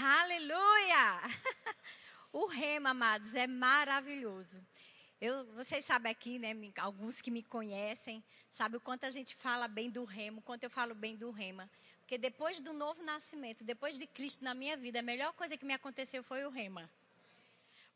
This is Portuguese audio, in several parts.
Aleluia! O rema, amados, é maravilhoso. Eu, vocês sabem aqui, né, alguns que me conhecem, sabem o quanto a gente fala bem do remo, o quanto eu falo bem do rema. Porque depois do novo nascimento, depois de Cristo na minha vida, a melhor coisa que me aconteceu foi o rema.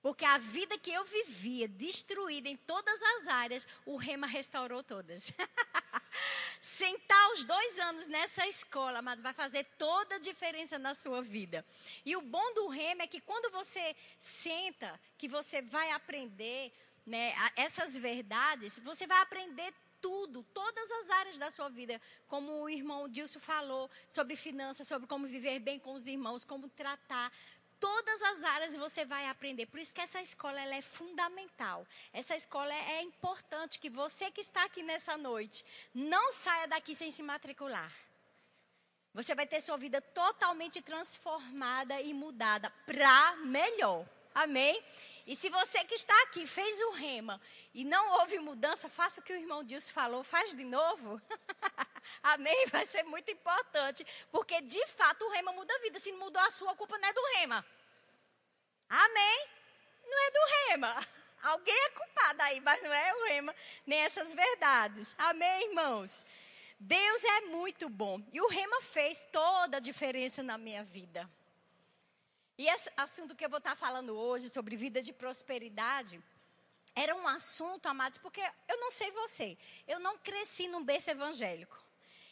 Porque a vida que eu vivia, destruída em todas as áreas, o Rema restaurou todas. Sentar os dois anos nessa escola, mas vai fazer toda a diferença na sua vida. E o bom do Rema é que quando você senta, que você vai aprender né, essas verdades, você vai aprender tudo, todas as áreas da sua vida, como o irmão Dilson falou, sobre finanças, sobre como viver bem com os irmãos, como tratar, todas as áreas você vai aprender. Por isso que essa escola ela é fundamental. Essa escola é, importante que você que está aqui nessa noite não saia daqui sem se matricular. Você vai ter sua vida totalmente transformada e mudada para melhor. Amém? E se você que está aqui fez o rema e não houve mudança, faça o que o irmão Dilson falou, faz de novo. Amém? Vai ser muito importante. Porque de fato o rema muda a vida. Se não mudou a sua, a culpa não é do rema. Amém? Não é do rema. Alguém é culpado aí, mas não é o rema, nem essas verdades. Amém, irmãos? Deus é muito bom. E o rema fez toda a diferença na minha vida. E esse assunto que eu vou estar falando hoje sobre vida de prosperidade era um assunto, amados, porque eu não sei você, eu não cresci num berço evangélico.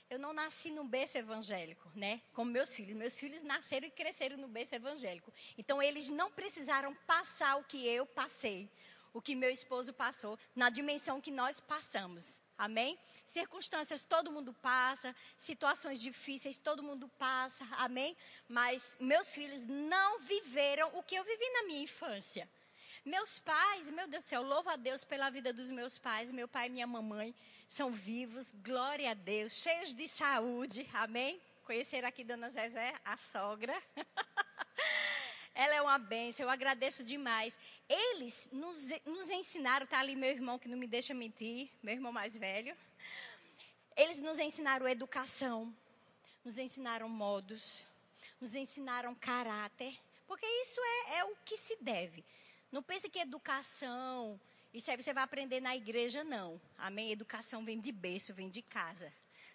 Eu não nasci num berço evangélico, né? Como meus filhos. Meus filhos nasceram e cresceram no berço evangélico. Então eles não precisaram passar o que eu passei, o que meu esposo passou, na dimensão que nós passamos. Amém? Circunstâncias todo mundo passa, situações difíceis todo mundo passa, amém? Mas meus filhos não viveram o que eu vivi na minha infância. Meus pais, meu Deus do céu, louvo a Deus pela vida dos meus pais, meu pai e minha mamãe são vivos, glória a Deus, cheios de saúde, amém? Conhecer aqui Dona Zezé, a sogra. Ela é uma bênção, eu agradeço demais. Eles nos, nos ensinaram, tá ali meu irmão que não me deixa mentir, meu irmão mais velho. Eles nos ensinaram educação, nos ensinaram modos, nos ensinaram caráter, porque isso é, é o que se deve. Não pense que educação, isso aí você vai aprender na igreja, não. Amém? Educação vem de berço, vem de casa,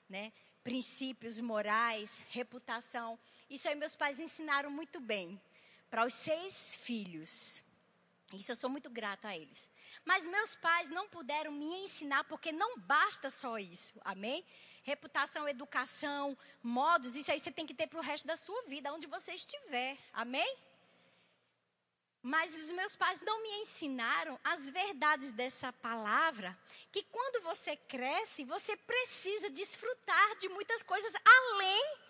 né? Princípios morais, reputação. Isso aí meus pais ensinaram muito bem para os seis filhos. Isso eu sou muito grata a eles. Mas meus pais não puderam me ensinar porque não basta só isso. Amém? Reputação, educação, modos, isso aí você tem que ter para o resto da sua vida, onde você estiver. Amém? Mas os meus pais não me ensinaram as verdades dessa palavra, que quando você cresce, você precisa desfrutar de muitas coisas além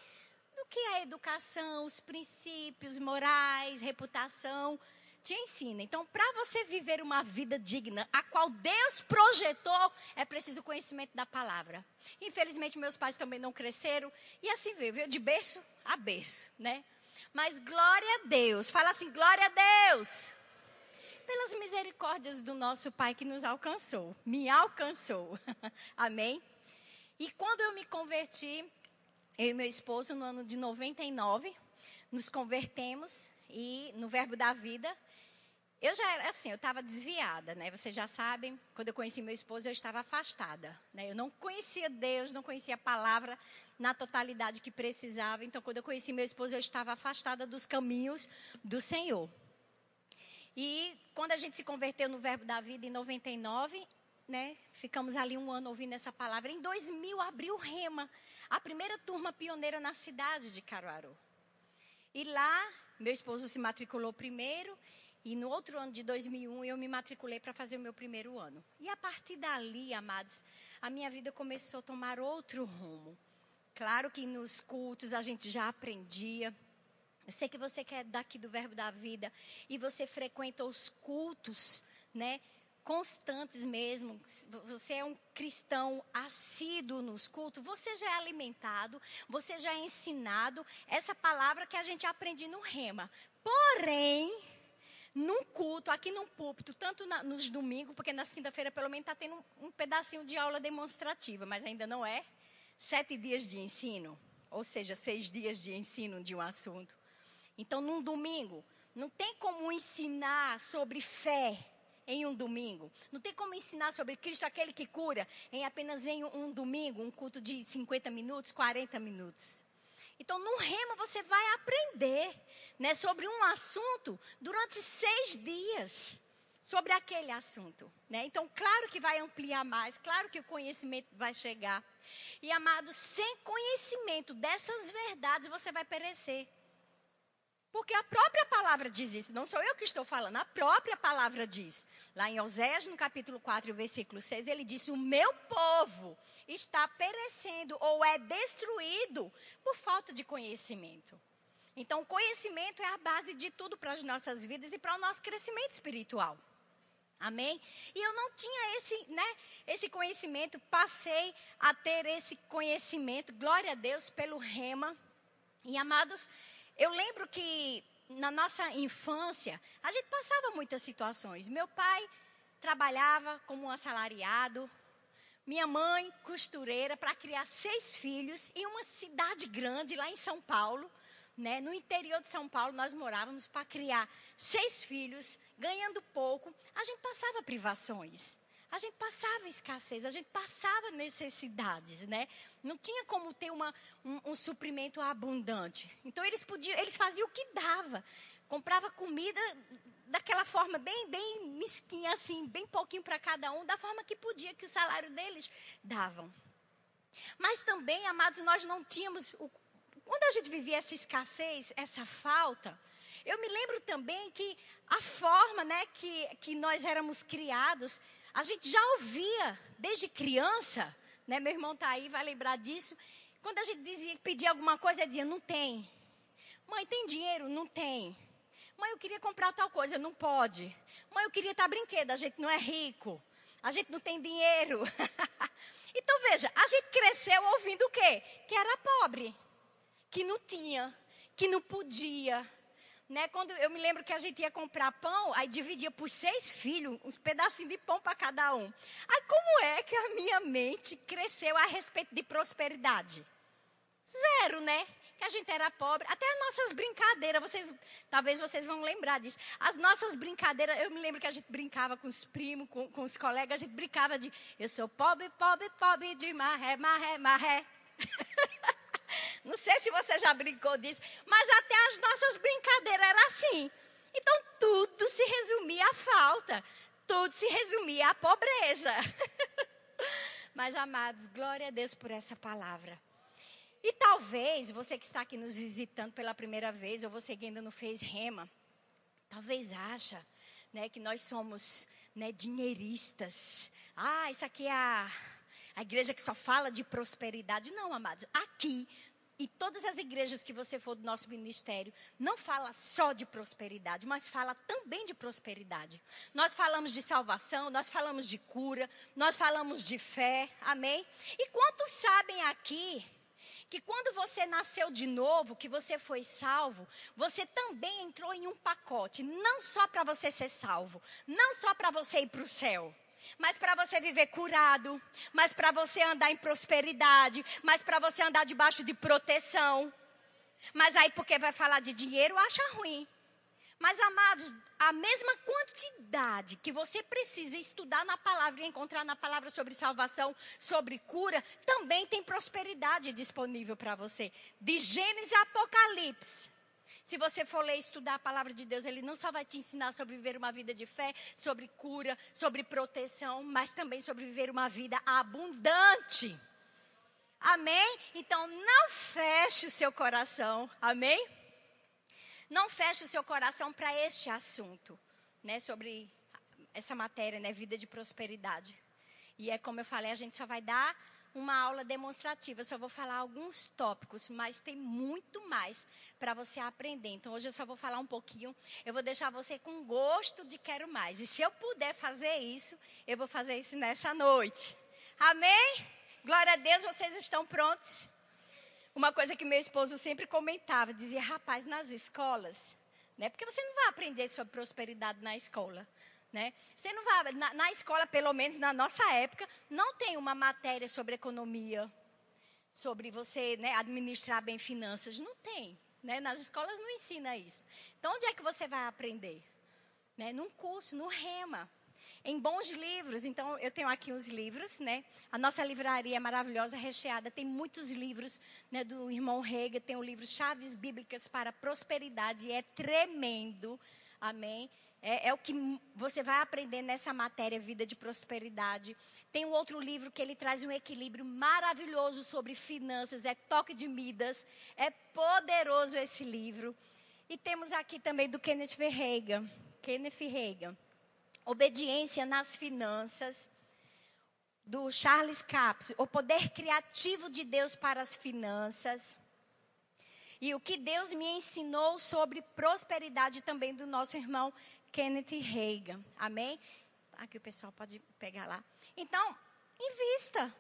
do que a educação, os princípios morais, reputação te ensina. Então, para você viver uma vida digna, a qual Deus projetou, é preciso conhecimento da palavra. Infelizmente, meus pais também não cresceram e assim veio, veio de berço a berço, né? Mas glória a Deus. Fala assim, glória a Deus. Pelas misericórdias do nosso Pai que nos alcançou, me alcançou. Amém? E quando eu me converti, eu e meu esposo, no ano de 99, nos convertemos e no Verbo da Vida. Eu já era assim, eu estava desviada, né? Vocês já sabem, quando eu conheci meu esposo, eu estava afastada, né? Eu não conhecia Deus, não conhecia a palavra na totalidade que precisava. Então, quando eu conheci meu esposo, eu estava afastada dos caminhos do Senhor. E quando a gente se converteu no Verbo da Vida em 99, né? Ficamos ali um ano ouvindo essa palavra. Em 2000 abriu o Rema a primeira turma pioneira na cidade de Caruaru. E lá, meu esposo se matriculou primeiro, e no outro ano de 2001 eu me matriculei para fazer o meu primeiro ano. E a partir dali, amados, a minha vida começou a tomar outro rumo. Claro que nos cultos a gente já aprendia. Eu sei que você quer daqui do Verbo da Vida e você frequenta os cultos, né? Constantes mesmo, você é um cristão assíduo nos cultos, você já é alimentado, você já é ensinado essa palavra que a gente aprende no rema. Porém, num culto, aqui num púlpito, tanto na, nos domingos, porque nas quinta-feira pelo menos está tendo um, um pedacinho de aula demonstrativa, mas ainda não é sete dias de ensino, ou seja, seis dias de ensino de um assunto. Então, num domingo, não tem como ensinar sobre fé em um domingo. Não tem como ensinar sobre Cristo, aquele que cura, em apenas em um domingo, um culto de 50 minutos, 40 minutos. Então, no rema, você vai aprender né, sobre um assunto durante seis dias sobre aquele assunto. Né? Então, claro que vai ampliar mais, claro que o conhecimento vai chegar. E, amados, sem conhecimento dessas verdades, você vai perecer. Porque a própria palavra diz isso, não sou eu que estou falando, a própria palavra diz. Lá em Oséias, no capítulo 4, versículo 6, ele disse: O meu povo está perecendo ou é destruído por falta de conhecimento. Então, o conhecimento é a base de tudo para as nossas vidas e para o nosso crescimento espiritual. Amém? E eu não tinha esse, né, esse conhecimento, passei a ter esse conhecimento, glória a Deus, pelo rema. E amados, eu lembro que na nossa infância, a gente passava muitas situações. Meu pai trabalhava como um assalariado, minha mãe costureira para criar seis filhos em uma cidade grande lá em São Paulo. Né? No interior de São Paulo, nós morávamos para criar seis filhos, ganhando pouco. A gente passava privações, a gente passava escassez, a gente passava necessidades, né? Não tinha como ter uma, um, um suprimento abundante. Então eles podiam, eles faziam o que dava, comprava comida daquela forma bem, bem mesquinha assim, bem pouquinho para cada um, da forma que podia, que o salário deles davam. Mas também, amados, nós não tínhamos o, quando a gente vivia essa escassez, essa falta, eu me lembro também que a forma né, que, que nós éramos criados, a gente já ouvia desde criança, né, meu irmão está aí, vai lembrar disso. Quando a gente dizia, pedia alguma coisa, dizia, não tem. Mãe, tem dinheiro? Não tem. Mãe, eu queria comprar tal coisa, não pode. Mãe, eu queria estar brinquedo, a gente não é rico. A gente não tem dinheiro. então veja, a gente cresceu ouvindo o quê? Que era pobre que não tinha, que não podia. Né? Quando eu me lembro que a gente ia comprar pão, aí dividia por seis filhos, uns pedacinhos de pão para cada um. Aí como é que a minha mente cresceu a respeito de prosperidade? Zero, né? Que a gente era pobre. Até as nossas brincadeiras, vocês, talvez vocês vão lembrar disso. As nossas brincadeiras, eu me lembro que a gente brincava com os primos, com, com os colegas, a gente brincava de eu sou pobre, pobre, pobre de marré, marré, marré. Não sei se você já brincou disso, mas até as nossas brincadeiras eram assim. Então tudo se resumia à falta, tudo se resumia à pobreza. mas amados, glória a Deus por essa palavra. E talvez você que está aqui nos visitando pela primeira vez, ou você que ainda não fez rema, talvez acha né, que nós somos né, dinheiristas. Ah, isso aqui é a, a igreja que só fala de prosperidade. Não, amados. Aqui e todas as igrejas que você for do nosso ministério, não fala só de prosperidade, mas fala também de prosperidade. Nós falamos de salvação, nós falamos de cura, nós falamos de fé, amém? E quantos sabem aqui que quando você nasceu de novo, que você foi salvo, você também entrou em um pacote, não só para você ser salvo, não só para você ir para o céu mas para você viver curado, mas para você andar em prosperidade, mas para você andar debaixo de proteção. Mas aí porque vai falar de dinheiro, acha ruim. Mas amados, a mesma quantidade que você precisa estudar na palavra e encontrar na palavra sobre salvação, sobre cura, também tem prosperidade disponível para você. De Gênesis a Apocalipse. Se você for ler e estudar a palavra de Deus, ele não só vai te ensinar sobre viver uma vida de fé, sobre cura, sobre proteção, mas também sobre viver uma vida abundante. Amém? Então não feche o seu coração. Amém? Não feche o seu coração para este assunto, né, sobre essa matéria, né, vida de prosperidade. E é como eu falei, a gente só vai dar uma aula demonstrativa. Eu só vou falar alguns tópicos, mas tem muito mais para você aprender. Então hoje eu só vou falar um pouquinho. Eu vou deixar você com gosto de quero mais. E se eu puder fazer isso, eu vou fazer isso nessa noite. Amém? Glória a Deus, vocês estão prontos? Uma coisa que meu esposo sempre comentava, dizia, rapaz, nas escolas, né? Porque você não vai aprender sobre prosperidade na escola. Né? Você não vai, na, na escola, pelo menos na nossa época, não tem uma matéria sobre economia, sobre você né, administrar bem finanças. Não tem. Né? Nas escolas não ensina isso. Então, onde é que você vai aprender? Né? Num curso, no Rema. Em bons livros. Então, eu tenho aqui uns livros, né? A nossa livraria é maravilhosa, recheada. Tem muitos livros né, do irmão Rega. Tem o livro Chaves Bíblicas para a Prosperidade. É tremendo. Amém? É, é, o que você vai aprender nessa matéria, Vida de Prosperidade. Tem um outro livro que ele traz um equilíbrio maravilhoso sobre finanças, é Toque de Midas. É poderoso esse livro. E temos aqui também do Kenneth Reagan. Kenneth Reagan. Obediência nas finanças. Do Charles Capps. O poder criativo de Deus para as finanças. E o que Deus me ensinou sobre prosperidade também do nosso irmão Kenneth Reagan. Amém? Aqui o pessoal pode pegar lá. Então, invista.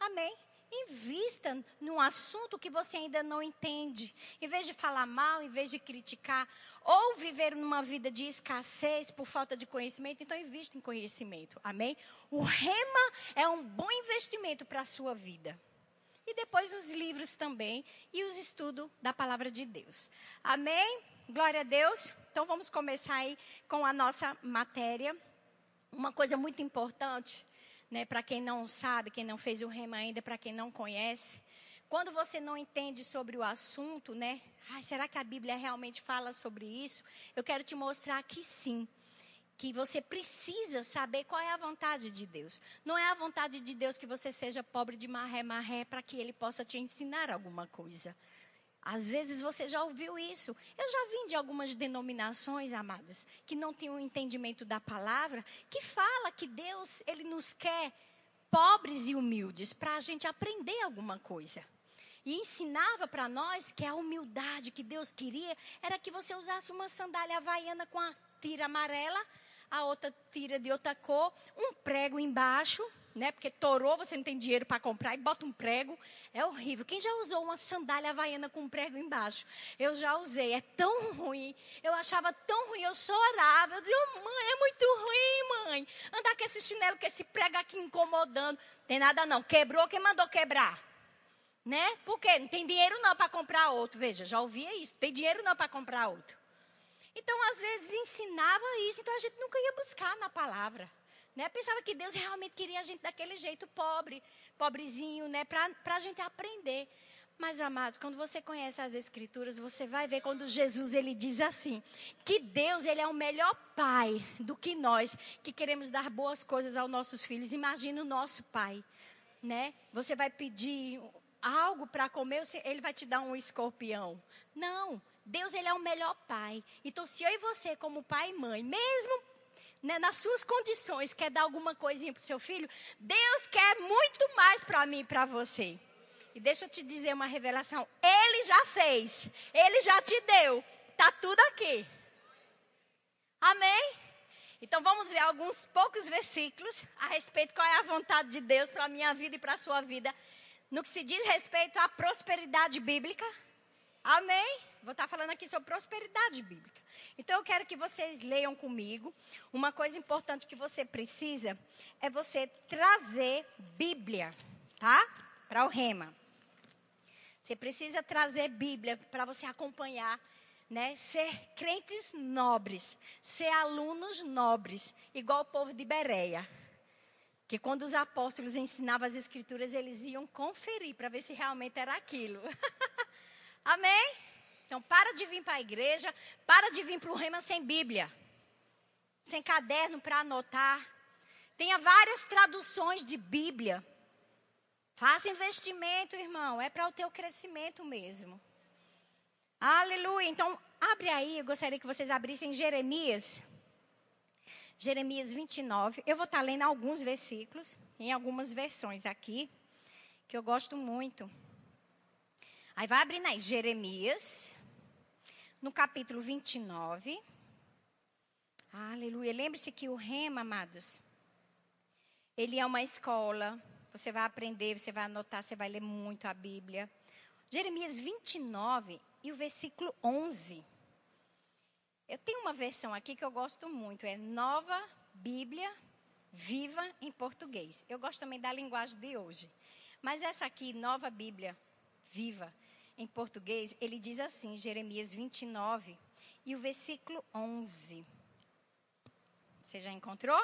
Amém? Invista num assunto que você ainda não entende. Em vez de falar mal, em vez de criticar, ou viver numa vida de escassez por falta de conhecimento, então invista em conhecimento. Amém? O rema é um bom investimento para a sua vida. E depois os livros também e os estudos da palavra de Deus. Amém? Glória a Deus. Então vamos começar aí com a nossa matéria. Uma coisa muito importante, né, para quem não sabe, quem não fez o rema ainda, para quem não conhece, quando você não entende sobre o assunto, né? Ai, será que a Bíblia realmente fala sobre isso? Eu quero te mostrar que sim. Que você precisa saber qual é a vontade de Deus. Não é a vontade de Deus que você seja pobre de marré, marré, para que Ele possa te ensinar alguma coisa. Às vezes você já ouviu isso. Eu já vim de algumas denominações, amadas, que não têm um entendimento da palavra, que fala que Deus, Ele nos quer pobres e humildes para a gente aprender alguma coisa. E ensinava para nós que a humildade que Deus queria era que você usasse uma sandália havaiana com a tira amarela, a outra tira de outra cor, um prego embaixo né? Porque torou, você não tem dinheiro para comprar e bota um prego. É horrível. Quem já usou uma sandália havaiana com um prego embaixo? Eu já usei. É tão ruim. Eu achava tão ruim. Eu chorava. Eu dizia, oh, mãe, é muito ruim, mãe. Andar com esse chinelo, com esse prego aqui incomodando. Tem nada não. Quebrou, quem mandou quebrar? Né? Por quê? Não tem dinheiro não para comprar outro. Veja, já ouvia isso. Tem dinheiro não para comprar outro. Então, às vezes, ensinava isso. Então, a gente nunca ia buscar na palavra. Né? Pensava que Deus realmente queria a gente daquele jeito pobre, pobrezinho, né? para a gente aprender. Mas, amados, quando você conhece as Escrituras, você vai ver quando Jesus ele diz assim: que Deus ele é o melhor pai do que nós que queremos dar boas coisas aos nossos filhos. Imagina o nosso pai, né? Você vai pedir algo para comer, ele vai te dar um escorpião. Não, Deus ele é o melhor pai. Então, se eu e você, como pai e mãe, mesmo né, nas suas condições, quer dar alguma coisinha para o seu filho, Deus quer muito mais para mim e para você. E deixa eu te dizer uma revelação: Ele já fez, Ele já te deu, está tudo aqui. Amém? Então vamos ver alguns poucos versículos a respeito qual é a vontade de Deus para a minha vida e para a sua vida, no que se diz respeito à prosperidade bíblica. Amém? Vou estar falando aqui sobre prosperidade bíblica. Então eu quero que vocês leiam comigo. Uma coisa importante que você precisa é você trazer Bíblia, tá? Para o rema. Você precisa trazer Bíblia para você acompanhar, né? Ser crentes nobres, ser alunos nobres, igual o povo de Bereia. Que quando os apóstolos ensinavam as escrituras, eles iam conferir para ver se realmente era aquilo. Amém? Então, para de vir para a igreja, para de vir para o rema sem Bíblia, sem caderno para anotar. Tenha várias traduções de Bíblia. Faça investimento, irmão, é para o teu crescimento mesmo. Aleluia. Então, abre aí, eu gostaria que vocês abrissem Jeremias. Jeremias 29. Eu vou estar lendo alguns versículos, em algumas versões aqui, que eu gosto muito. Aí vai abrindo aí, Jeremias no capítulo 29. Aleluia. Lembre-se que o rema, amados, ele é uma escola. Você vai aprender, você vai anotar, você vai ler muito a Bíblia. Jeremias 29 e o versículo 11. Eu tenho uma versão aqui que eu gosto muito, é Nova Bíblia Viva em português. Eu gosto também da linguagem de hoje. Mas essa aqui, Nova Bíblia Viva, em português, ele diz assim, Jeremias 29 e o versículo 11. Você já encontrou?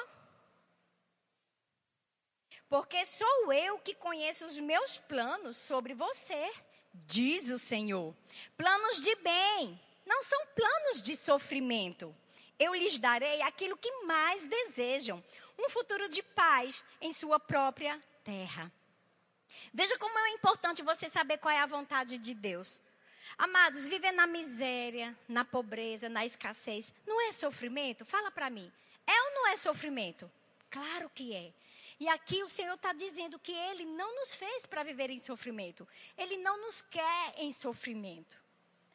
Porque sou eu que conheço os meus planos sobre você, diz o Senhor. Planos de bem, não são planos de sofrimento. Eu lhes darei aquilo que mais desejam, um futuro de paz em sua própria terra. Veja como é importante você saber qual é a vontade de Deus. Amados, viver na miséria, na pobreza, na escassez, não é sofrimento? Fala para mim. É ou não é sofrimento? Claro que é. E aqui o Senhor está dizendo que Ele não nos fez para viver em sofrimento. Ele não nos quer em sofrimento.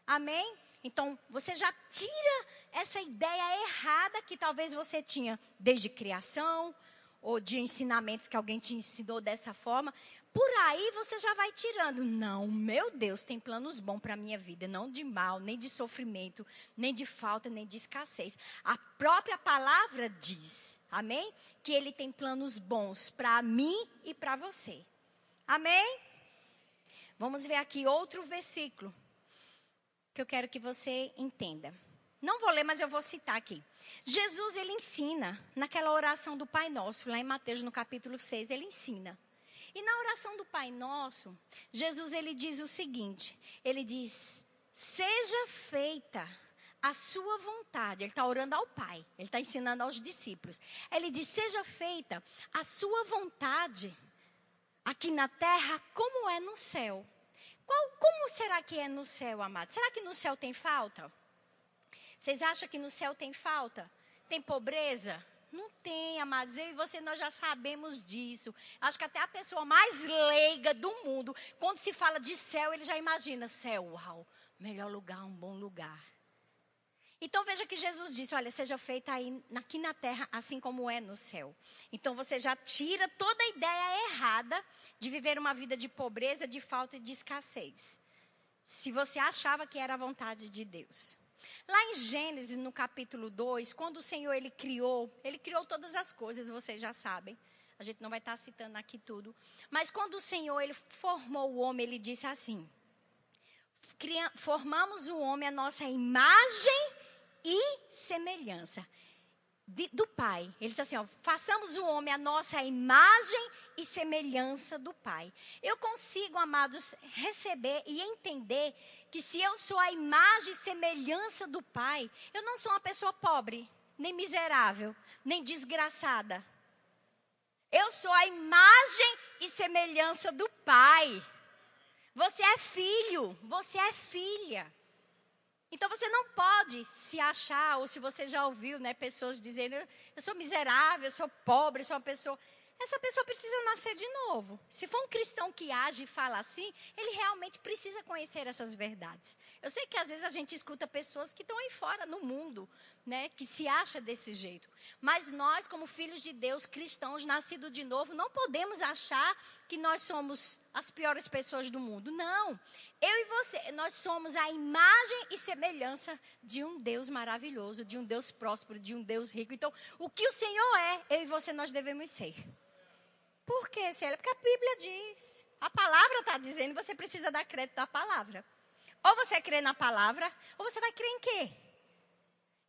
Amém? Então, você já tira essa ideia errada que talvez você tinha desde criação, ou de ensinamentos que alguém te ensinou dessa forma. Por aí você já vai tirando. Não, meu Deus, tem planos bons para a minha vida, não de mal, nem de sofrimento, nem de falta, nem de escassez. A própria palavra diz, amém? Que ele tem planos bons para mim e para você. Amém? Vamos ver aqui outro versículo que eu quero que você entenda. Não vou ler, mas eu vou citar aqui. Jesus, ele ensina naquela oração do Pai Nosso, lá em Mateus, no capítulo 6, ele ensina. E na oração do Pai Nosso, Jesus ele diz o seguinte: ele diz, seja feita a sua vontade. Ele está orando ao Pai, ele está ensinando aos discípulos. Ele diz: seja feita a sua vontade aqui na terra como é no céu. Qual, como será que é no céu, amado? Será que no céu tem falta? Vocês acham que no céu tem falta? Tem pobreza? Não tem, amados. Eu e você, nós já sabemos disso. Acho que até a pessoa mais leiga do mundo, quando se fala de céu, ele já imagina: céu, uau, melhor lugar, um bom lugar. Então veja que Jesus disse: Olha, seja feita aí aqui na terra, assim como é no céu. Então você já tira toda a ideia errada de viver uma vida de pobreza, de falta e de escassez. Se você achava que era a vontade de Deus. Lá em Gênesis, no capítulo 2, quando o Senhor ele criou, ele criou todas as coisas, vocês já sabem. A gente não vai estar citando aqui tudo. Mas quando o Senhor ele formou o homem, ele disse assim: Formamos o homem a nossa imagem e semelhança do Pai. Ele disse assim: ó, façamos o homem a nossa imagem e semelhança do Pai. Eu consigo, amados, receber e entender que se eu sou a imagem e semelhança do Pai, eu não sou uma pessoa pobre, nem miserável, nem desgraçada. Eu sou a imagem e semelhança do Pai. Você é filho, você é filha. Então você não pode se achar, ou se você já ouviu, né, pessoas dizendo, eu sou miserável, eu sou pobre, eu sou uma pessoa essa pessoa precisa nascer de novo. Se for um cristão que age e fala assim, ele realmente precisa conhecer essas verdades. Eu sei que às vezes a gente escuta pessoas que estão aí fora no mundo, né, que se acha desse jeito. Mas nós, como filhos de Deus, cristãos, nascidos de novo, não podemos achar que nós somos as piores pessoas do mundo. Não. Eu e você, nós somos a imagem e semelhança de um Deus maravilhoso, de um Deus próspero, de um Deus rico. Então, o que o Senhor é, eu e você nós devemos ser. Por quê, Célia? Porque a Bíblia diz. A palavra está dizendo, você precisa dar crédito à palavra. Ou você crê na palavra, ou você vai crer em quê?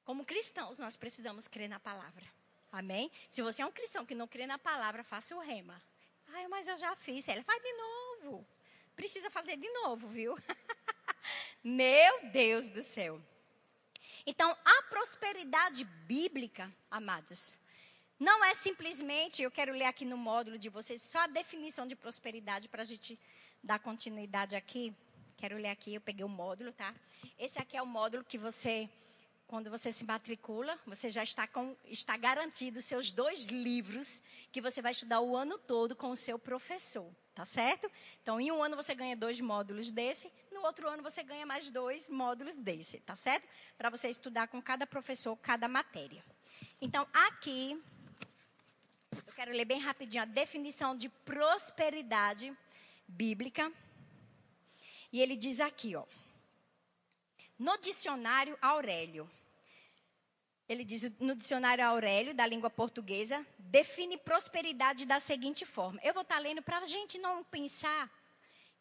Como cristãos, nós precisamos crer na palavra. Amém? Se você é um cristão que não crê na palavra, faça o rema. Ai, mas eu já fiz. Célia, faz de novo. Precisa fazer de novo, viu? Meu Deus do céu. Então, a prosperidade bíblica, amados, não é simplesmente, eu quero ler aqui no módulo de vocês, só a definição de prosperidade para a gente dar continuidade aqui. Quero ler aqui, eu peguei o módulo, tá? Esse aqui é o módulo que você, quando você se matricula, você já está, com, está garantido seus dois livros que você vai estudar o ano todo com o seu professor, tá certo? Então, em um ano você ganha dois módulos desse, no outro ano você ganha mais dois módulos desse, tá certo? Para você estudar com cada professor, cada matéria. Então, aqui eu quero ler bem rapidinho a definição de prosperidade bíblica. E ele diz aqui, ó. No dicionário Aurélio. Ele diz no dicionário Aurélio, da língua portuguesa, define prosperidade da seguinte forma. Eu vou estar lendo para a gente não pensar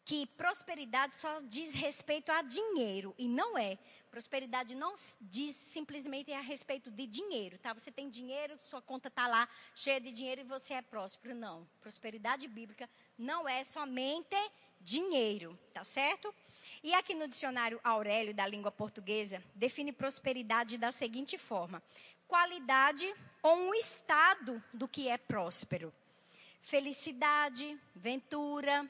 que prosperidade só diz respeito a dinheiro e não é. Prosperidade não diz simplesmente a respeito de dinheiro, tá? Você tem dinheiro, sua conta está lá cheia de dinheiro e você é próspero. Não. Prosperidade bíblica não é somente dinheiro, tá certo? E aqui no dicionário Aurélio da língua portuguesa, define prosperidade da seguinte forma: qualidade ou um estado do que é próspero. Felicidade, ventura.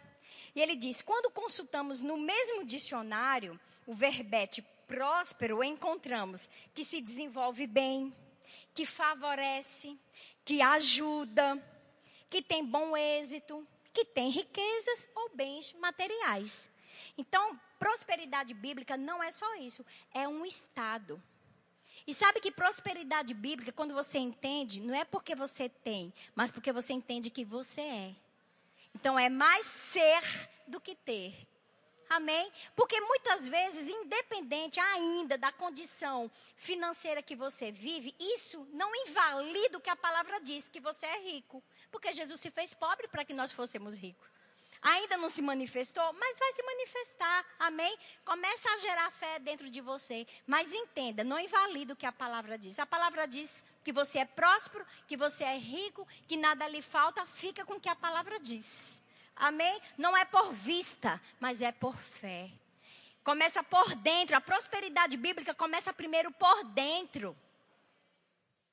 E ele diz: quando consultamos no mesmo dicionário o verbete próspero, encontramos que se desenvolve bem, que favorece, que ajuda, que tem bom êxito, que tem riquezas ou bens materiais. Então, prosperidade bíblica não é só isso, é um estado. E sabe que prosperidade bíblica, quando você entende, não é porque você tem, mas porque você entende que você é. Então é mais ser do que ter. Amém? Porque muitas vezes, independente ainda da condição financeira que você vive, isso não invalida o que a palavra diz, que você é rico. Porque Jesus se fez pobre para que nós fôssemos ricos. Ainda não se manifestou, mas vai se manifestar. Amém? Começa a gerar fé dentro de você. Mas entenda, não invalida o que a palavra diz. A palavra diz que você é próspero, que você é rico, que nada lhe falta. Fica com o que a palavra diz. Amém? Não é por vista, mas é por fé. Começa por dentro. A prosperidade bíblica começa primeiro por dentro.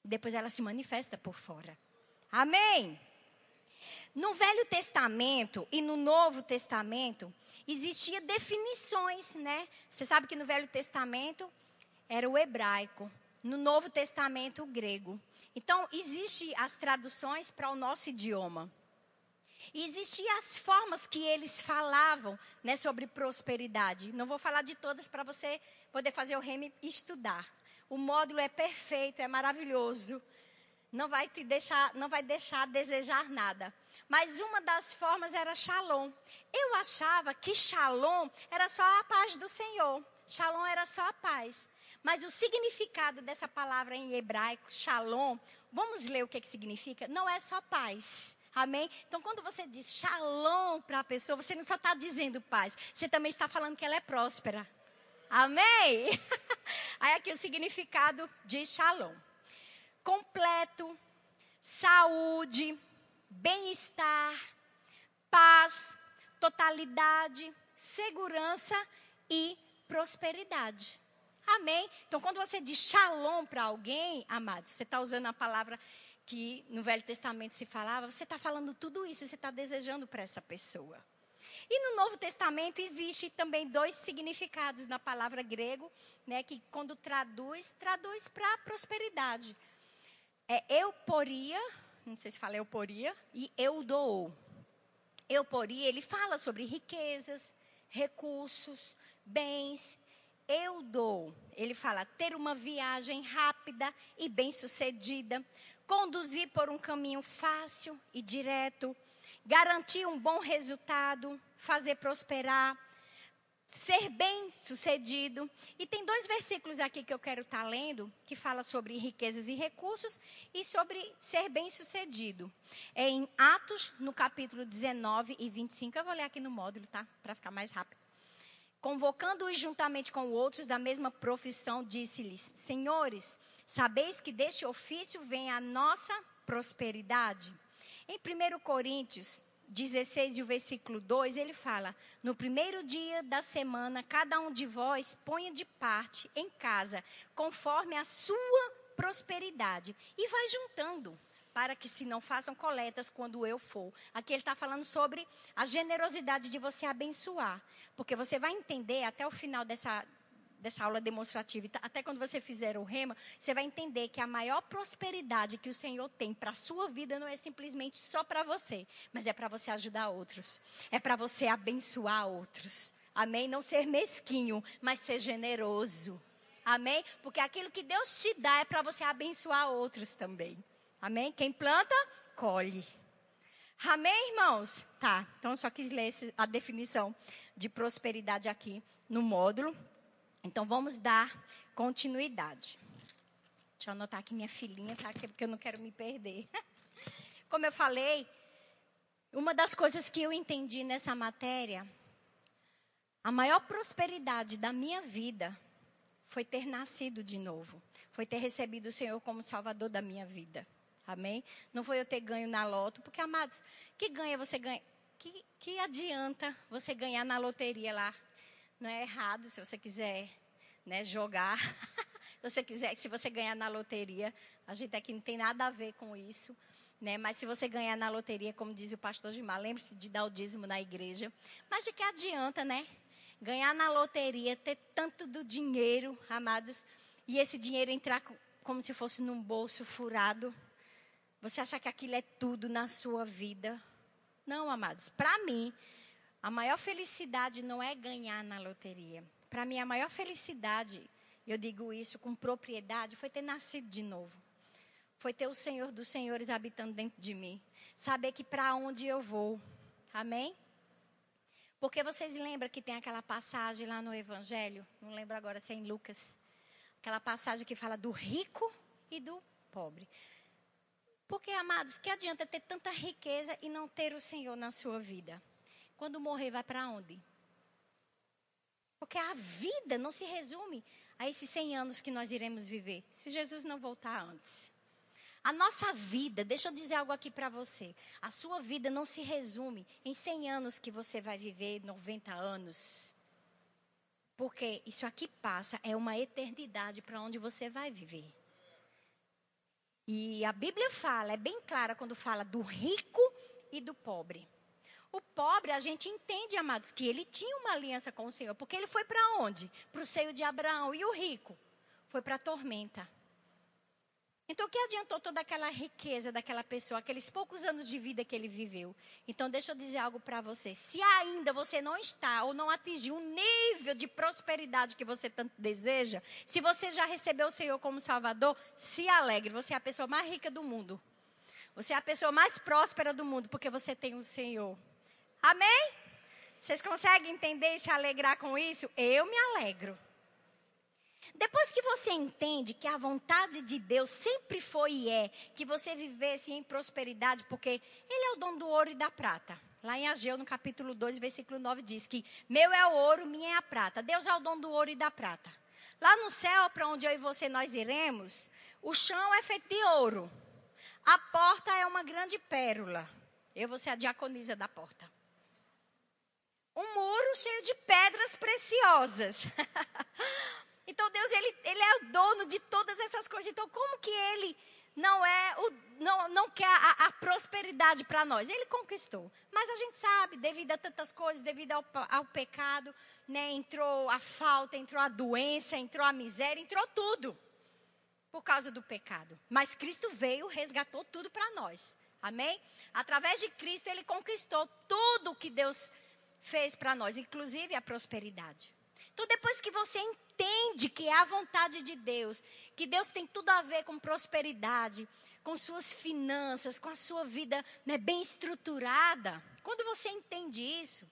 Depois ela se manifesta por fora. Amém? No Velho Testamento e no Novo Testamento existia definições, né? Você sabe que no Velho Testamento era o hebraico, no Novo Testamento o grego. Então existem as traduções para o nosso idioma. Existiam as formas que eles falavam né, sobre prosperidade. Não vou falar de todas para você poder fazer o reme e estudar. O módulo é perfeito, é maravilhoso. Não vai te deixar, não vai deixar desejar nada. Mas uma das formas era shalom. Eu achava que shalom era só a paz do Senhor. Shalom era só a paz. Mas o significado dessa palavra em hebraico, shalom, vamos ler o que, que significa? Não é só paz. Amém? Então, quando você diz shalom para a pessoa, você não só está dizendo paz, você também está falando que ela é próspera. Amém? Aí aqui o significado de shalom completo, saúde, bem-estar, paz, totalidade, segurança e prosperidade. Amém? Então, quando você diz shalom para alguém, amados, você está usando a palavra que no Velho Testamento se falava, você está falando tudo isso, você está desejando para essa pessoa. E no Novo Testamento existe também dois significados na palavra grego, né, que quando traduz, traduz para prosperidade é euporia, não sei se fala euporia, e eudou. Euporia, ele fala sobre riquezas, recursos, bens. Eudou, ele fala ter uma viagem rápida e bem-sucedida, conduzir por um caminho fácil e direto, garantir um bom resultado, fazer prosperar, ser bem sucedido. E tem dois versículos aqui que eu quero estar tá lendo, que fala sobre riquezas e recursos e sobre ser bem sucedido. É em Atos, no capítulo 19 e 25. Eu vou ler aqui no módulo, tá? Para ficar mais rápido. Convocando-os juntamente com outros da mesma profissão, disse-lhes: Senhores, sabeis que deste ofício vem a nossa prosperidade. Em 1 Coríntios 16 e o versículo 2, ele fala: No primeiro dia da semana, cada um de vós ponha de parte em casa, conforme a sua prosperidade, e vai juntando, para que se não façam coletas quando eu for. Aqui ele está falando sobre a generosidade de você abençoar, porque você vai entender até o final dessa, dessa aula demonstrativa, até quando você fizer o rema, você vai entender que a maior prosperidade que o Senhor tem para a sua vida não é simplesmente só para você, mas é para você ajudar outros. É para você abençoar outros. Amém? Não ser mesquinho, mas ser generoso. Amém? Porque aquilo que Deus te dá é para você abençoar outros também. Amém? Quem planta, colhe. Amém, irmãos? Tá, então eu só quis ler a definição de prosperidade aqui no módulo. Então vamos dar continuidade. Deixa eu anotar aqui minha filhinha, tá? Porque eu não quero me perder. Como eu falei, uma das coisas que eu entendi nessa matéria A maior prosperidade da minha vida foi ter nascido de novo. Foi ter recebido o Senhor como Salvador da minha vida. Amém? Não foi eu ter ganho na loto, porque, amados, que ganha você ganha? Que, que adianta você ganhar na loteria lá? Não é errado se você quiser né, jogar. se você quiser, se você ganhar na loteria, a gente aqui não tem nada a ver com isso. Né? Mas se você ganhar na loteria, como diz o pastor Gilmar, lembre-se de dar o dízimo na igreja. Mas de que adianta, né? Ganhar na loteria, ter tanto do dinheiro, amados, e esse dinheiro entrar como se fosse num bolso furado. Você acha que aquilo é tudo na sua vida? Não, amados. Para mim, a maior felicidade não é ganhar na loteria. Para mim, a maior felicidade, eu digo isso com propriedade, foi ter nascido de novo. Foi ter o Senhor dos Senhores habitando dentro de mim. Saber que para onde eu vou. Amém? Porque vocês lembram que tem aquela passagem lá no Evangelho? Não lembro agora se é em Lucas. Aquela passagem que fala do rico e do pobre. Porque, amados, que adianta ter tanta riqueza e não ter o Senhor na sua vida? Quando morrer, vai para onde? Porque a vida não se resume a esses 100 anos que nós iremos viver, se Jesus não voltar antes. A nossa vida, deixa eu dizer algo aqui para você. A sua vida não se resume em 100 anos que você vai viver, 90 anos. Porque isso aqui passa, é uma eternidade para onde você vai viver. E a Bíblia fala, é bem clara quando fala do rico e do pobre. O pobre, a gente entende, amados, que ele tinha uma aliança com o Senhor, porque ele foi para onde? Para o seio de Abraão. E o rico? Foi para a tormenta. Então, o que adiantou toda aquela riqueza daquela pessoa, aqueles poucos anos de vida que ele viveu? Então, deixa eu dizer algo para você. Se ainda você não está ou não atingiu um nível de prosperidade que você tanto deseja, se você já recebeu o Senhor como Salvador, se alegre. Você é a pessoa mais rica do mundo. Você é a pessoa mais próspera do mundo, porque você tem o Senhor. Amém? Vocês conseguem entender e se alegrar com isso? Eu me alegro. Depois que você entende que a vontade de Deus sempre foi e é que você vivesse em prosperidade, porque Ele é o dono do ouro e da prata. Lá em Ageu, no capítulo 2, versículo 9, diz que meu é o ouro, minha é a prata. Deus é o dono do ouro e da prata. Lá no céu, para onde eu e você nós iremos, o chão é feito de ouro. A porta é uma grande pérola. Eu vou ser a diaconisa da porta. Um muro cheio de pedras preciosas. Então Deus ele, ele é o dono de todas essas coisas. Então como que ele não é o, não, não quer a, a prosperidade para nós? Ele conquistou. Mas a gente sabe, devido a tantas coisas, devido ao, ao pecado, né, entrou a falta, entrou a doença, entrou a miséria, entrou tudo por causa do pecado. Mas Cristo veio, resgatou tudo para nós. Amém? Através de Cristo ele conquistou tudo que Deus fez para nós, inclusive a prosperidade. Então, depois que você entende que é a vontade de Deus, que Deus tem tudo a ver com prosperidade, com suas finanças, com a sua vida né, bem estruturada, quando você entende isso,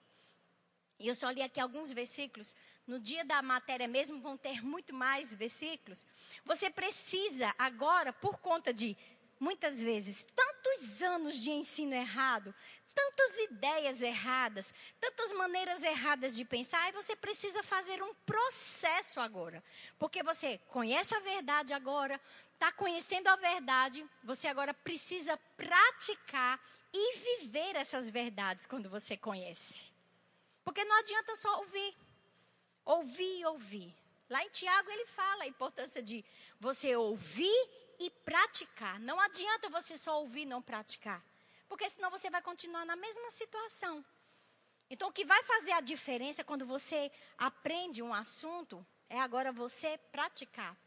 e eu só li aqui alguns versículos, no dia da matéria mesmo vão ter muito mais versículos, você precisa agora, por conta de muitas vezes tantos anos de ensino errado, tantas ideias erradas, tantas maneiras erradas de pensar, e você precisa fazer um processo agora. Porque você conhece a verdade agora, está conhecendo a verdade, você agora precisa praticar e viver essas verdades quando você conhece. Porque não adianta só ouvir. Ouvir ouvir. Lá em Tiago ele fala a importância de você ouvir e praticar. Não adianta você só ouvir e não praticar porque senão você vai continuar na mesma situação. Então, o que vai fazer a diferença quando você aprende um assunto é agora você praticar.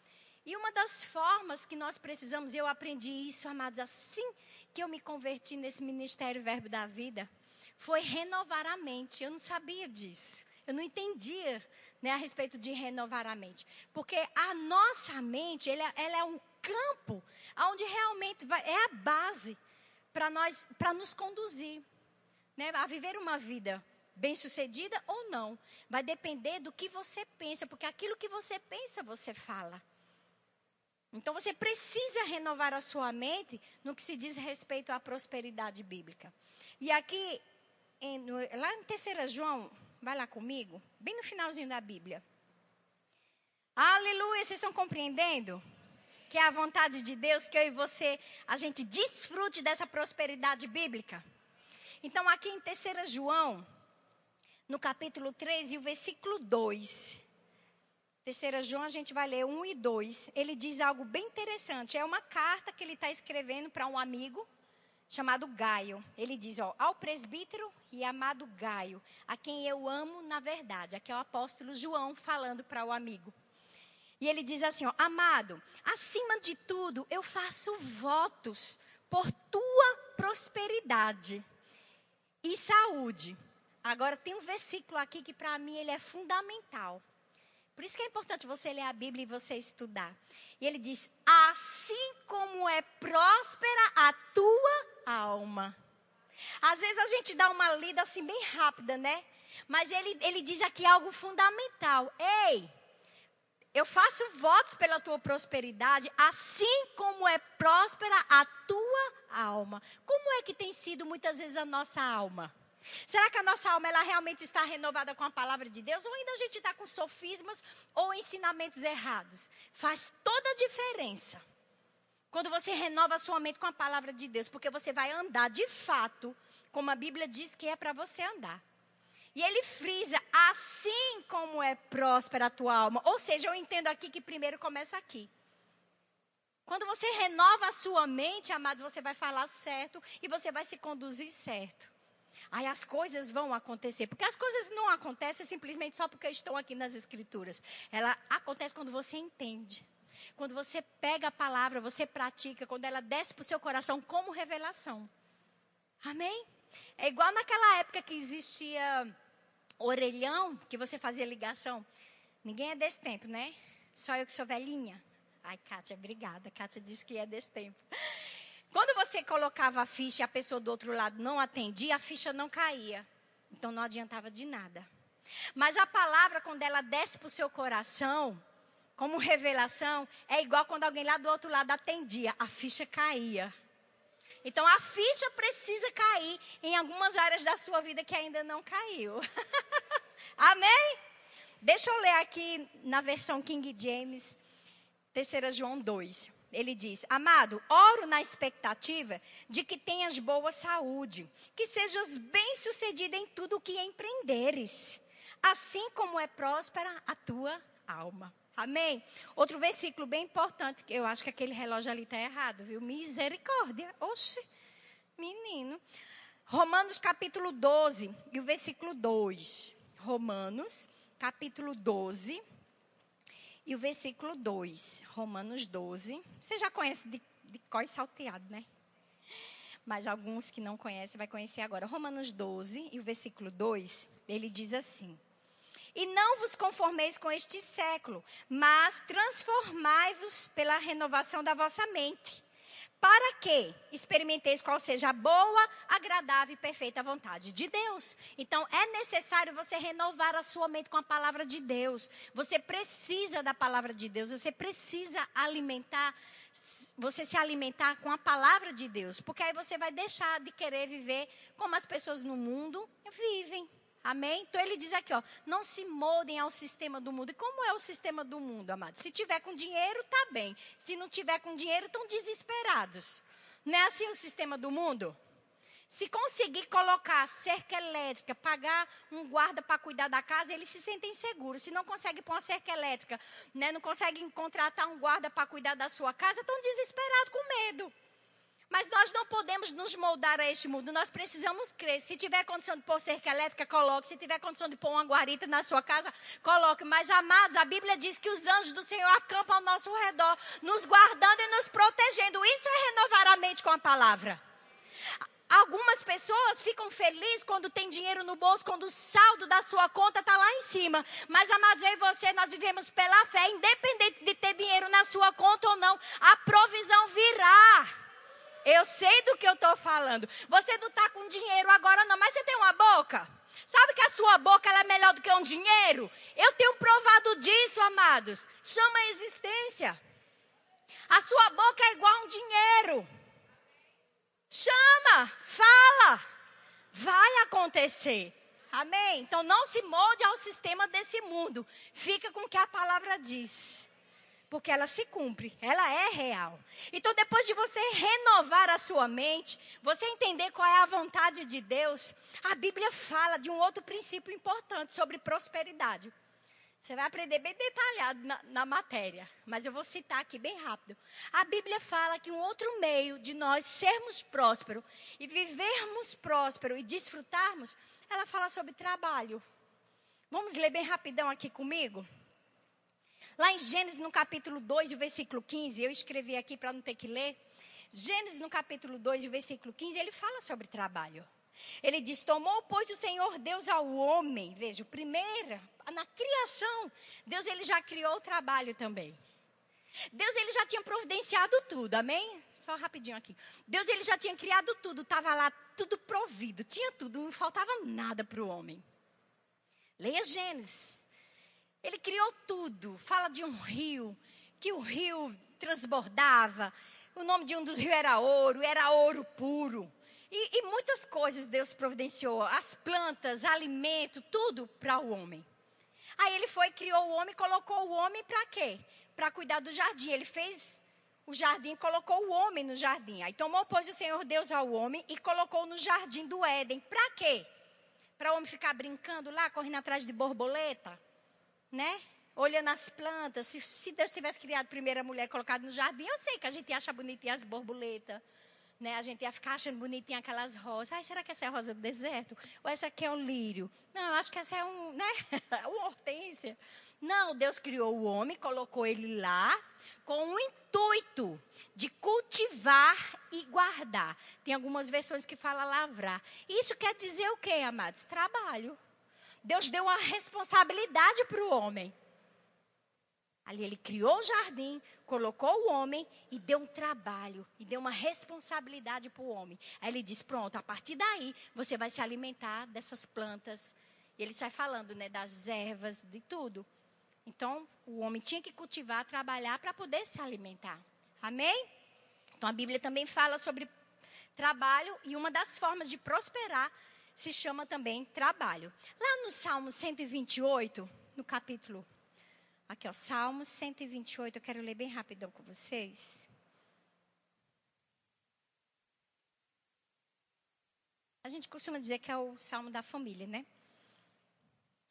E uma das formas que nós precisamos, eu aprendi isso, amados, assim que eu me converti nesse ministério Verbo da Vida, foi renovar a mente. Eu não sabia disso. Eu não entendia né, a respeito de renovar a mente. Porque a nossa mente, ela, ela é um campo onde realmente vai, é a base para nós, para nos conduzir, né, a viver uma vida bem-sucedida ou não. Vai depender do que você pensa, porque aquilo que você pensa, você fala. Então você precisa renovar a sua mente no que se diz respeito à prosperidade bíblica. E aqui, em, no, lá em 3 João, Vai lá comigo, bem no finalzinho da Bíblia. Aleluia, vocês estão compreendendo? Que é a vontade de Deus que eu e você, a gente desfrute dessa prosperidade bíblica. Então, aqui em 3 João, no capítulo 3 e o versículo 2. Terceira João, a gente vai ler 1 e 2. Ele diz algo bem interessante. É uma carta que ele está escrevendo para um amigo chamado Gaio. Ele diz, ó, ao presbítero e amado Gaio, a quem eu amo na verdade. Aqui é o apóstolo João falando para o amigo. E ele diz assim, ó, amado, acima de tudo, eu faço votos por tua prosperidade e saúde. Agora tem um versículo aqui que para mim ele é fundamental. Por isso que é importante você ler a Bíblia e você estudar. E ele diz: assim como é próspera a tua alma. Às vezes a gente dá uma lida assim bem rápida, né? Mas ele, ele diz aqui algo fundamental. Ei, eu faço votos pela tua prosperidade, assim como é próspera a tua alma. Como é que tem sido muitas vezes a nossa alma? Será que a nossa alma ela realmente está renovada com a palavra de Deus? Ou ainda a gente está com sofismas ou ensinamentos errados? Faz toda a diferença. Quando você renova a sua mente com a palavra de Deus, porque você vai andar de fato, como a Bíblia diz que é para você andar. E ele frisa, assim como é próspera a tua alma. Ou seja, eu entendo aqui que primeiro começa aqui. Quando você renova a sua mente, amados, você vai falar certo e você vai se conduzir certo. Aí as coisas vão acontecer. Porque as coisas não acontecem simplesmente só porque estão aqui nas escrituras. Ela acontece quando você entende. Quando você pega a palavra, você pratica, quando ela desce para o seu coração como revelação. Amém? É igual naquela época que existia orelhão, que você fazia ligação. Ninguém é desse tempo, né? Só eu que sou velhinha. Ai, Kátia, obrigada. Kátia disse que é desse tempo. Quando você colocava a ficha e a pessoa do outro lado não atendia, a ficha não caía. Então não adiantava de nada. Mas a palavra, quando ela desce para o seu coração, como revelação, é igual quando alguém lá do outro lado atendia, a ficha caía. Então a ficha precisa cair em algumas áreas da sua vida que ainda não caiu. Amém? Deixa eu ler aqui na versão King James, 3 João 2 ele diz: Amado, oro na expectativa de que tenhas boa saúde, que sejas bem-sucedida em tudo o que empreenderes, assim como é próspera a tua alma. Amém? Outro versículo bem importante, que eu acho que aquele relógio ali está errado, viu? Misericórdia. Oxe, menino. Romanos capítulo 12 e o versículo 2. Romanos capítulo 12 e o versículo 2, Romanos 12. Você já conhece de, de e salteado, né? Mas alguns que não conhecem vai conhecer agora. Romanos 12 e o versículo 2, ele diz assim: E não vos conformeis com este século, mas transformai-vos pela renovação da vossa mente para que experimenteis qual seja a boa, agradável e perfeita vontade de Deus. Então, é necessário você renovar a sua mente com a palavra de Deus. Você precisa da palavra de Deus, você precisa alimentar, você se alimentar com a palavra de Deus, porque aí você vai deixar de querer viver como as pessoas no mundo vivem. Amém? Então ele diz aqui, ó, não se moldem ao sistema do mundo. E como é o sistema do mundo, amados? Se tiver com dinheiro, tá bem. Se não tiver com dinheiro, estão desesperados. Não é assim o sistema do mundo? Se conseguir colocar cerca elétrica, pagar um guarda para cuidar da casa, eles se sentem seguros. Se não consegue pôr uma cerca elétrica, né, não conseguem contratar um guarda para cuidar da sua casa, estão desesperados com medo. Mas nós não podemos nos moldar a este mundo. Nós precisamos crer. Se tiver condição de pôr cerca elétrica, coloque. Se tiver condição de pôr uma guarita na sua casa, coloque. Mas, amados, a Bíblia diz que os anjos do Senhor acampam ao nosso redor, nos guardando e nos protegendo. Isso é renovar a mente com a palavra. Algumas pessoas ficam felizes quando tem dinheiro no bolso, quando o saldo da sua conta está lá em cima. Mas, amados, eu e você, nós vivemos pela fé, independente de ter dinheiro na sua conta ou não, a provisão virá. Eu sei do que eu estou falando. Você não está com dinheiro agora, não, mas você tem uma boca. Sabe que a sua boca é melhor do que um dinheiro? Eu tenho provado disso, amados. Chama a existência. A sua boca é igual a um dinheiro. Chama, fala. Vai acontecer. Amém? Então não se molde ao sistema desse mundo. Fica com o que a palavra diz. Porque ela se cumpre, ela é real. Então, depois de você renovar a sua mente, você entender qual é a vontade de Deus, a Bíblia fala de um outro princípio importante sobre prosperidade. Você vai aprender bem detalhado na, na, matéria, mas eu vou citar aqui bem rápido. A Bíblia fala que um outro meio de nós sermos prósperos e vivermos próspero e desfrutarmos, ela fala sobre trabalho. Vamos ler bem rapidão aqui comigo? Lá em Gênesis, no capítulo 2, o versículo 15, eu escrevi aqui para não ter que ler. Gênesis, no capítulo 2, o versículo 15, ele fala sobre trabalho. Ele diz: Tomou, pois, o Senhor Deus ao homem. Veja, primeira, na criação, Deus ele já criou o trabalho também. Deus ele já tinha providenciado tudo, amém? Só rapidinho aqui. Deus ele já tinha criado tudo, estava lá tudo provido, tinha tudo, não faltava nada para o homem. Leia Gênesis. Ele criou tudo. Fala de um rio, que o rio transbordava. O nome de um dos rios era ouro, era ouro puro. E, e muitas coisas Deus providenciou, as plantas, alimento, tudo para o homem. Aí ele foi, criou o homem, colocou o homem para quê? Para cuidar do jardim. Ele fez o jardim, colocou o homem no jardim. Aí tomou, pois, o Senhor Deus ao homem e colocou no jardim do Éden. Para quê? Para o homem ficar brincando lá, correndo atrás de borboleta, né? Olhando as plantas. Se, se Deus tivesse criado a primeira mulher colocada no jardim, eu sei que a gente acha bonitinha as borboletas né, a gente ia ficar achando bonitinha aquelas rosas. Ai, será que essa é a rosa do deserto? Ou essa aqui é um lírio? Não, acho que essa é um, né? uma hortência. Não, Deus criou o homem, colocou ele lá com o intuito de cultivar e guardar. Tem algumas versões que fala lavrar. Isso quer dizer o quê, amados? Trabalho. Deus deu uma responsabilidade para o homem. Ali ele criou o jardim, colocou o homem e deu um trabalho, e deu uma responsabilidade para o homem. Aí ele diz: Pronto, a partir daí você vai se alimentar dessas plantas. E ele sai falando né, das ervas, de tudo. Então, o homem tinha que cultivar, trabalhar para poder se alimentar. Amém? Então, a Bíblia também fala sobre trabalho e uma das formas de prosperar se chama também trabalho. Lá no Salmo 128, no capítulo Aqui, ó, Salmos 128, eu quero ler bem rapidão com vocês. A gente costuma dizer que é o salmo da família, né?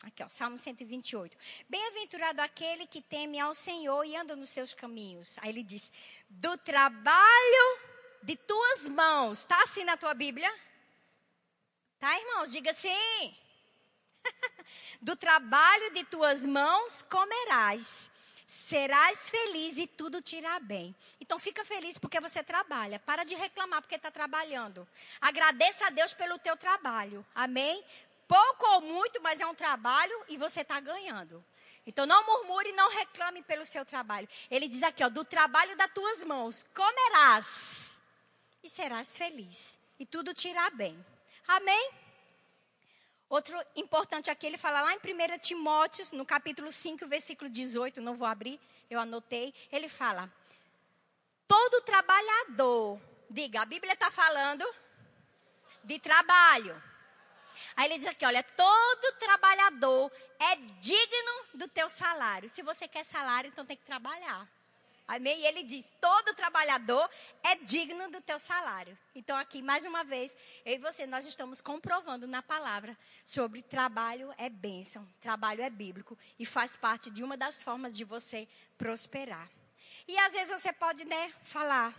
Aqui, ó, Salmo 128. Bem-aventurado aquele que teme ao Senhor e anda nos seus caminhos. Aí ele diz: Do trabalho de tuas mãos. Tá assim na tua Bíblia? Tá, irmãos? Diga sim. Do trabalho de tuas mãos comerás. Serás feliz e tudo te irá bem. Então fica feliz porque você trabalha. Para de reclamar porque está trabalhando. Agradeça a Deus pelo teu trabalho. Amém? Pouco ou muito, mas é um trabalho e você está ganhando. Então não murmure e não reclame pelo seu trabalho. Ele diz aqui, ó, do trabalho das tuas mãos comerás e serás feliz e tudo te irá bem. Amém? Outro importante aqui, ele fala lá em 1 Timóteo, no capítulo 5, versículo 18, não vou abrir, eu anotei. Ele fala: Todo trabalhador, diga, a Bíblia está falando de trabalho. Aí ele diz aqui: olha, todo trabalhador é digno do teu salário. Se você quer salário, então tem que trabalhar. Amém? E ele diz: todo trabalhador é digno do teu salário. Então, aqui, mais uma vez, eu e você, nós estamos comprovando na palavra sobre trabalho é bênção, trabalho é bíblico e faz parte de uma das formas de você prosperar. E às vezes você pode, né, falar,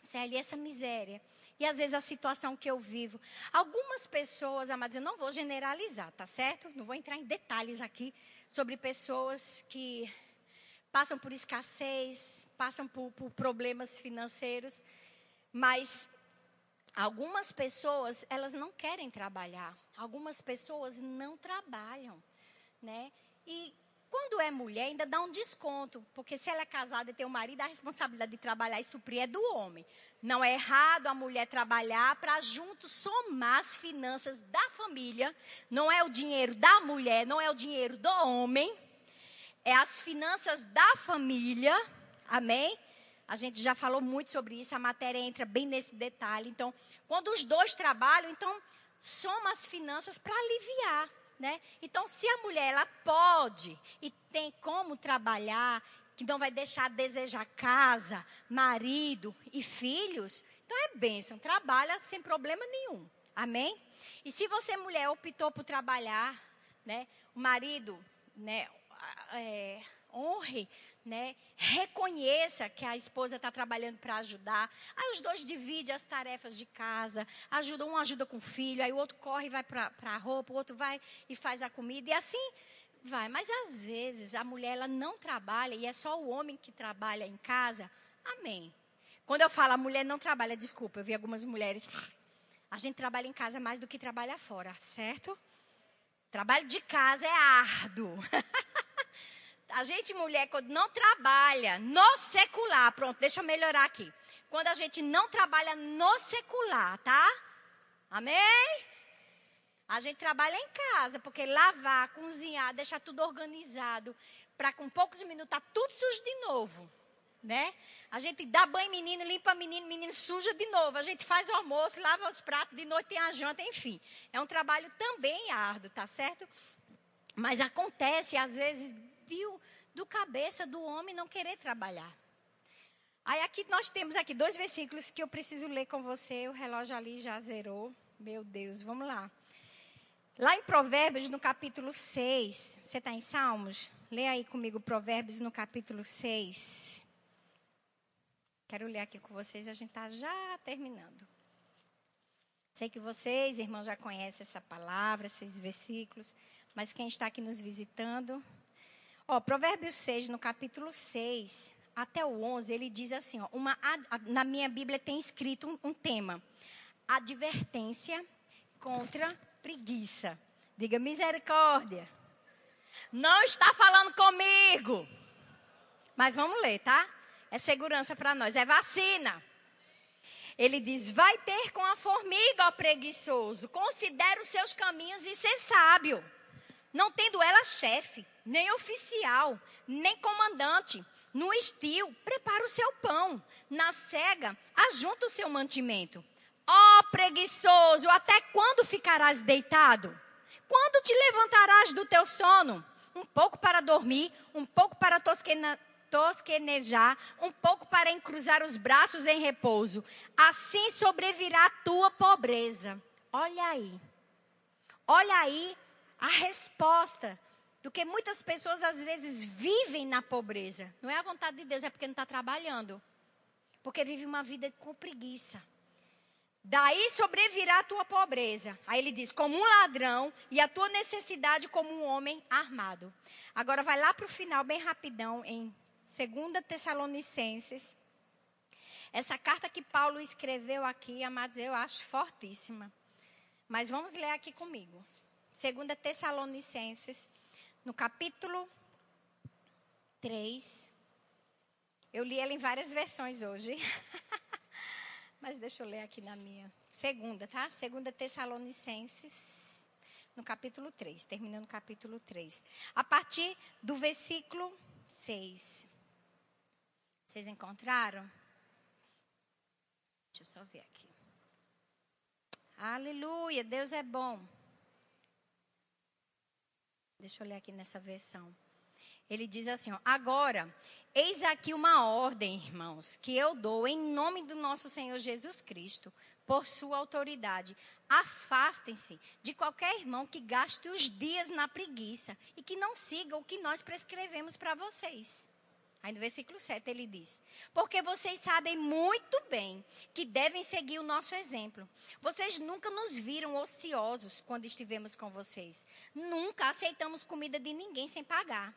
Célia, essa miséria. E às vezes a situação que eu vivo. Algumas pessoas, amados, eu não vou generalizar, tá certo? Não vou entrar em detalhes aqui sobre pessoas que passam por escassez, passam por, por problemas financeiros, mas algumas pessoas, elas não querem trabalhar. Algumas pessoas não trabalham, né? E quando é mulher, ainda dá um desconto, porque se ela é casada e tem um marido, a responsabilidade de trabalhar e suprir é do homem. Não é errado a mulher trabalhar para junto somar as finanças da família. Não é o dinheiro da mulher, não é o dinheiro do homem é as finanças da família, amém? A gente já falou muito sobre isso, a matéria entra bem nesse detalhe. Então, quando os dois trabalham, então soma as finanças para aliviar, né? Então, se a mulher ela pode e tem como trabalhar, que não vai deixar a desejar casa, marido e filhos, então é bênção, trabalha sem problema nenhum. Amém? E se você mulher optou por trabalhar, né, o marido, né, é, honre, né, reconheça que a esposa está trabalhando para ajudar. Aí os dois dividem as tarefas de casa, ajuda um ajuda com o filho, aí o outro corre e vai para a roupa, o outro vai e faz a comida e assim vai. Mas às vezes a mulher ela não trabalha e é só o homem que trabalha em casa. Amém. Quando eu falo a mulher não trabalha, desculpa, eu vi algumas mulheres. A gente trabalha em casa mais do que trabalha fora, certo? Trabalho de casa é árduo. a gente, mulher, quando não trabalha no secular, pronto, deixa eu melhorar aqui. Quando a gente não trabalha no secular, tá? Amém? A gente trabalha em casa, porque lavar, cozinhar, deixar tudo organizado, para com poucos minutos tá tudo sujo de novo. Né? A gente dá banho menino, limpa menino, menino suja de novo. A gente faz o almoço, lava os pratos, de noite tem a janta, enfim. É um trabalho também árduo, tá certo? Mas acontece, às vezes, viu, do cabeça do homem não querer trabalhar. Aí aqui nós temos aqui dois versículos que eu preciso ler com você. O relógio ali já zerou. Meu Deus, vamos lá. Lá em Provérbios, no capítulo 6. Você está em Salmos? Lê aí comigo Provérbios no capítulo 6. Quero ler aqui com vocês, a gente está já terminando. Sei que vocês, irmãos, já conhecem essa palavra, esses versículos, mas quem está aqui nos visitando, Ó, Provérbios 6, no capítulo 6 até o 11, ele diz assim, ó, uma, na minha Bíblia tem escrito um, um tema, advertência contra preguiça. Diga misericórdia. Não está falando comigo. Mas vamos ler, tá? É segurança para nós, é vacina. Ele diz: Vai ter com a formiga, ó preguiçoso. Considere os seus caminhos e ser sábio. Não tendo ela chefe, nem oficial, nem comandante. No estio, prepara o seu pão. Na cega, ajunta o seu mantimento. Ó oh, preguiçoso, até quando ficarás deitado? Quando te levantarás do teu sono? Um pouco para dormir, um pouco para tosquena, tosquenejar, um pouco para encruzar os braços em repouso. Assim sobrevirá a tua pobreza. Olha aí. Olha aí a resposta do que muitas pessoas às vezes vivem na pobreza. Não é a vontade de Deus, é porque não está trabalhando. Porque vive uma vida com preguiça. Daí sobrevirá a tua pobreza. Aí ele diz, como um ladrão, e a tua necessidade como um homem armado. Agora vai lá para o final, bem rapidão, em 2 Tessalonicenses. Essa carta que Paulo escreveu aqui, amados, eu acho fortíssima. Mas vamos ler aqui comigo. 2 Tessalonicenses, no capítulo 3. Eu li ela em várias versões hoje. Mas deixa eu ler aqui na minha. Segunda, tá? Segunda Tessalonicenses, no capítulo 3. Terminando no capítulo 3. A partir do versículo 6. Vocês encontraram? Deixa eu só ver aqui. Aleluia, Deus é bom. Deixa eu ler aqui nessa versão. Ele diz assim: ó, agora, eis aqui uma ordem, irmãos, que eu dou em nome do nosso Senhor Jesus Cristo, por sua autoridade. Afastem-se de qualquer irmão que gaste os dias na preguiça e que não siga o que nós prescrevemos para vocês. Aí no versículo 7 ele diz: Porque vocês sabem muito bem que devem seguir o nosso exemplo. Vocês nunca nos viram ociosos quando estivemos com vocês. Nunca aceitamos comida de ninguém sem pagar.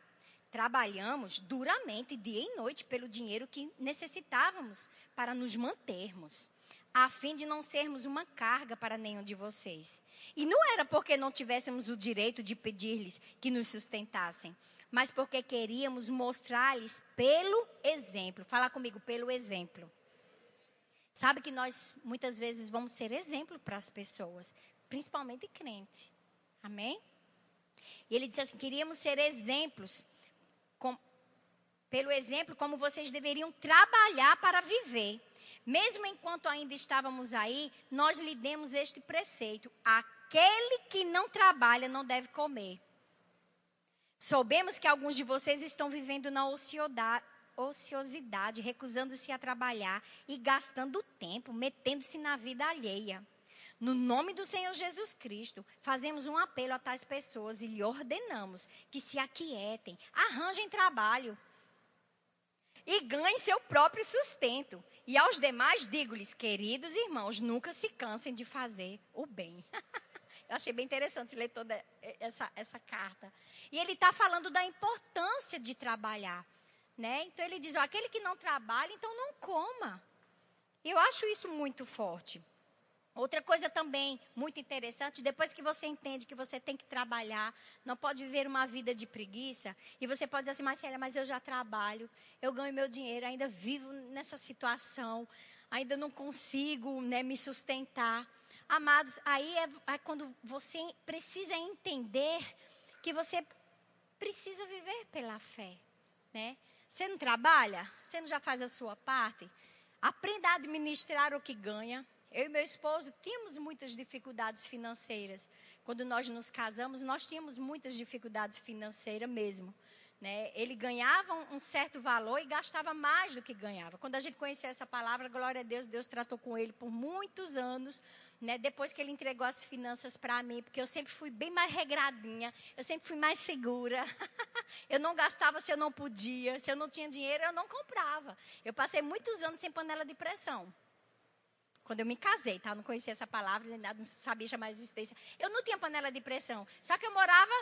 Trabalhamos duramente, dia e noite, pelo dinheiro que necessitávamos para nos mantermos, a fim de não sermos uma carga para nenhum de vocês. E não era porque não tivéssemos o direito de pedir-lhes que nos sustentassem mas porque queríamos mostrar-lhes pelo exemplo. Fala comigo, pelo exemplo. Sabe que nós muitas vezes vamos ser exemplo para as pessoas, principalmente crente. Amém? E ele disse assim: queríamos ser exemplos, com, pelo exemplo, como vocês deveriam trabalhar para viver. Mesmo enquanto ainda estávamos aí, nós lhe demos este preceito: aquele que não trabalha não deve comer. Soubemos que alguns de vocês estão vivendo na ociosidade, recusando-se a trabalhar e gastando tempo, metendo-se na vida alheia. No nome do Senhor Jesus Cristo, fazemos um apelo a tais pessoas e lhe ordenamos que se aquietem, arranjem trabalho e ganhem seu próprio sustento. E aos demais digo-lhes, queridos irmãos, nunca se cansem de fazer o bem. Eu achei bem interessante ler toda essa, essa carta. E ele está falando da importância de trabalhar. Né? Então ele diz: ó, aquele que não trabalha, então não coma. Eu acho isso muito forte. Outra coisa também muito interessante, depois que você entende que você tem que trabalhar, não pode viver uma vida de preguiça, e você pode dizer assim, Marcela, mas eu já trabalho, eu ganho meu dinheiro, ainda vivo nessa situação, ainda não consigo né, me sustentar. Amados, aí é, é quando você precisa entender que você precisa viver pela fé, né? Você não trabalha? Você não já faz a sua parte? Aprenda a administrar o que ganha. Eu e meu esposo tínhamos muitas dificuldades financeiras. Quando nós nos casamos, nós tínhamos muitas dificuldades financeiras mesmo. Né? Ele ganhava um, certo valor e gastava mais do que ganhava. Quando a gente conhecia essa palavra, glória a Deus, Deus tratou com ele por muitos anos. Né? Depois que ele entregou as finanças para mim, porque eu sempre fui bem mais regradinha, eu sempre fui mais segura. eu não gastava se eu não podia, se eu não tinha dinheiro, eu não comprava. Eu passei muitos anos sem panela de pressão. Quando eu me casei, tá? Não conhecia essa palavra, não sabia chamar a existência. Eu não tinha panela de pressão. Só que eu morava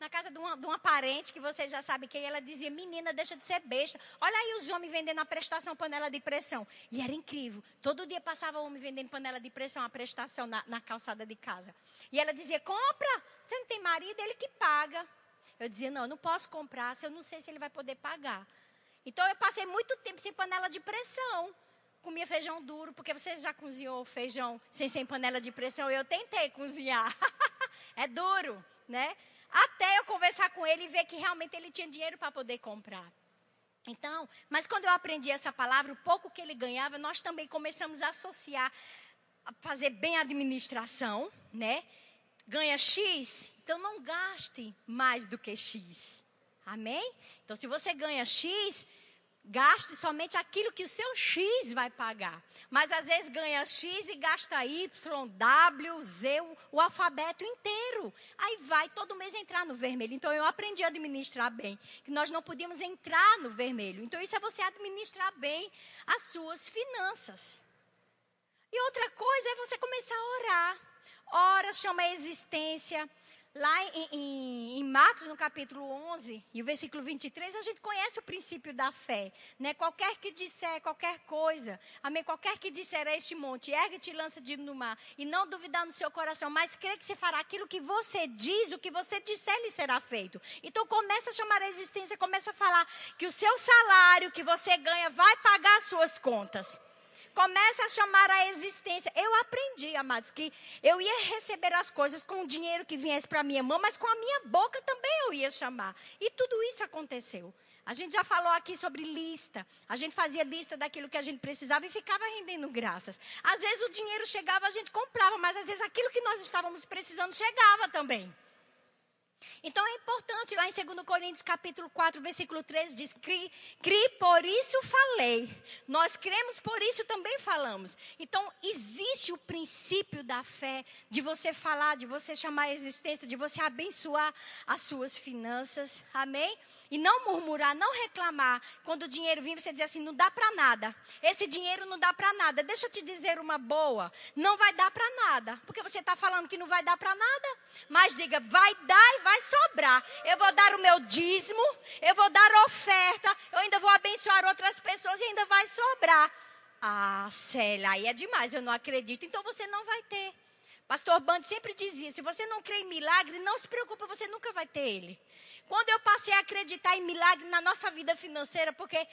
na casa de uma, de uma parente, que você já sabe quem, ela dizia, menina, deixa de ser besta. Olha aí os homens vendendo a prestação panela de pressão. E era incrível. Todo dia passava o homem vendendo panela de pressão, a prestação na, na calçada de casa. E ela dizia, compra. Você não tem marido, ele que paga. Eu dizia, não, eu não posso comprar, se eu não sei se ele vai poder pagar. Então eu passei muito tempo sem panela de pressão comia feijão duro, porque você já cozinhou feijão sem sem panela de pressão. Eu tentei cozinhar. é duro, né? Até eu conversar com ele e ver que realmente ele tinha dinheiro para poder comprar. Então, mas quando eu aprendi essa palavra, o pouco que ele ganhava, nós também começamos a associar, a fazer bem a administração, né? Ganha X, então não gaste mais do que X. Amém? Então, se você ganha X, Gaste somente aquilo que o seu X vai pagar. Mas às vezes ganha X e gasta Y, W, Z, o alfabeto inteiro. Aí vai todo mês entrar no vermelho. Então eu aprendi a administrar bem. Que nós não podíamos entrar no vermelho. Então isso é você administrar bem as suas finanças. E outra coisa é você começar a orar. Ora, chama a existência Lá em, em, em, Marcos, no capítulo 11, e o versículo 23, a gente conhece o princípio da fé. Né? Qualquer que disser qualquer coisa, amém? Qualquer que disser a este monte, ergue-te e lança-te no mar, e não duvidar no seu coração, mas crê que se fará aquilo que você diz, o que você disser lhe será feito. Então começa a chamar a existência, começa a falar que o seu salário que você ganha vai pagar as suas contas. Começa a chamar a existência. Eu aprendi, amados, que eu ia receber as coisas com o dinheiro que viesse para minha mão, mas com a minha boca também eu ia chamar. E tudo isso aconteceu. A gente já falou aqui sobre lista. A gente fazia lista daquilo que a gente precisava e ficava rendendo graças. Às vezes o dinheiro chegava, a gente comprava, mas às vezes aquilo que nós estávamos precisando chegava também. Então é importante, lá em 2 Coríntios capítulo 4, versículo 13, diz, cri, cri, por isso falei. Nós cremos, por isso também falamos. Então, existe o princípio da fé, de você falar, de você chamar a existência, de você abençoar as suas finanças. Amém? E não murmurar, não reclamar. Quando o dinheiro vem, você diz assim, não dá para nada. Esse dinheiro não dá para nada. Deixa eu te dizer uma boa. Não vai dar para nada. Porque você está falando que não vai dar para nada. Mas diga, vai dar e vai sobrar. Eu vou dar o meu dízimo, eu vou dar oferta, eu ainda vou abençoar outras pessoas e ainda vai sobrar. Ah, Célia, aí é demais, eu não acredito. Então você não vai ter. Pastor Band sempre dizia: se você não crê em milagre, não se preocupe, você nunca vai ter ele. Quando eu passei a acreditar em milagre na nossa vida financeira, porque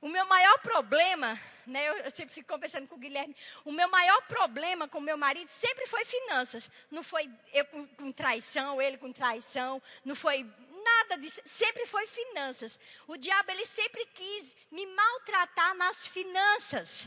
o meu maior problema, né, eu, eu, sempre fico conversando com o Guilherme, o meu maior problema com meu marido sempre foi finanças. Não foi eu com, com traição, ele com traição, não foi nada disso, sempre foi finanças. O diabo, ele sempre quis me maltratar nas finanças.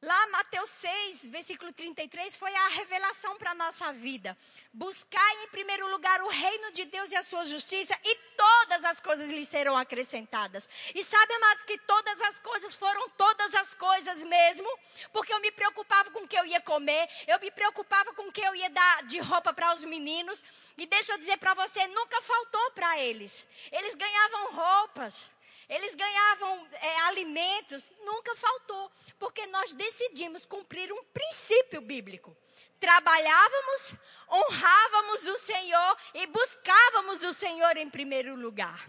Lá, Mateus 6, versículo 33, foi a revelação para a nossa vida. Buscai em primeiro lugar o reino de Deus e a sua justiça, e todas as coisas lhe serão acrescentadas. E sabe, amados, que todas as coisas foram todas as coisas mesmo, porque eu me preocupava com o que eu ia comer, eu me preocupava com o que eu ia dar de roupa para os meninos. E deixa eu dizer para você, nunca faltou para eles. Eles ganhavam roupas. Eles ganhavam é, alimentos, nunca faltou, porque nós decidimos cumprir um princípio bíblico. Trabalhávamos, honrávamos o Senhor e buscávamos o Senhor em primeiro lugar.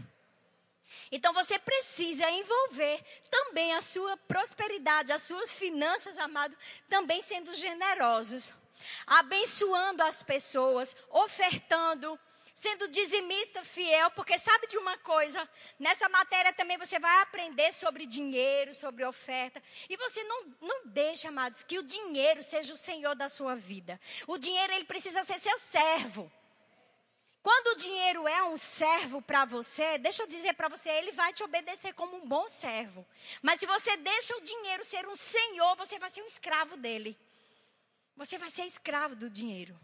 Então você precisa envolver também a sua prosperidade, as suas finanças, amado, também sendo generosos, abençoando as pessoas, ofertando, sendo dizimista fiel, porque sabe de uma coisa? Nessa matéria também você vai aprender sobre dinheiro, sobre oferta. E você não, não deixa, amados, que o dinheiro seja o senhor da sua vida. O dinheiro, ele precisa ser seu servo. Quando o dinheiro é um servo para você, deixa eu dizer para você, ele vai te obedecer como um bom servo. Mas se você deixa o dinheiro ser um senhor, você vai ser um escravo dele. Você vai ser escravo do dinheiro.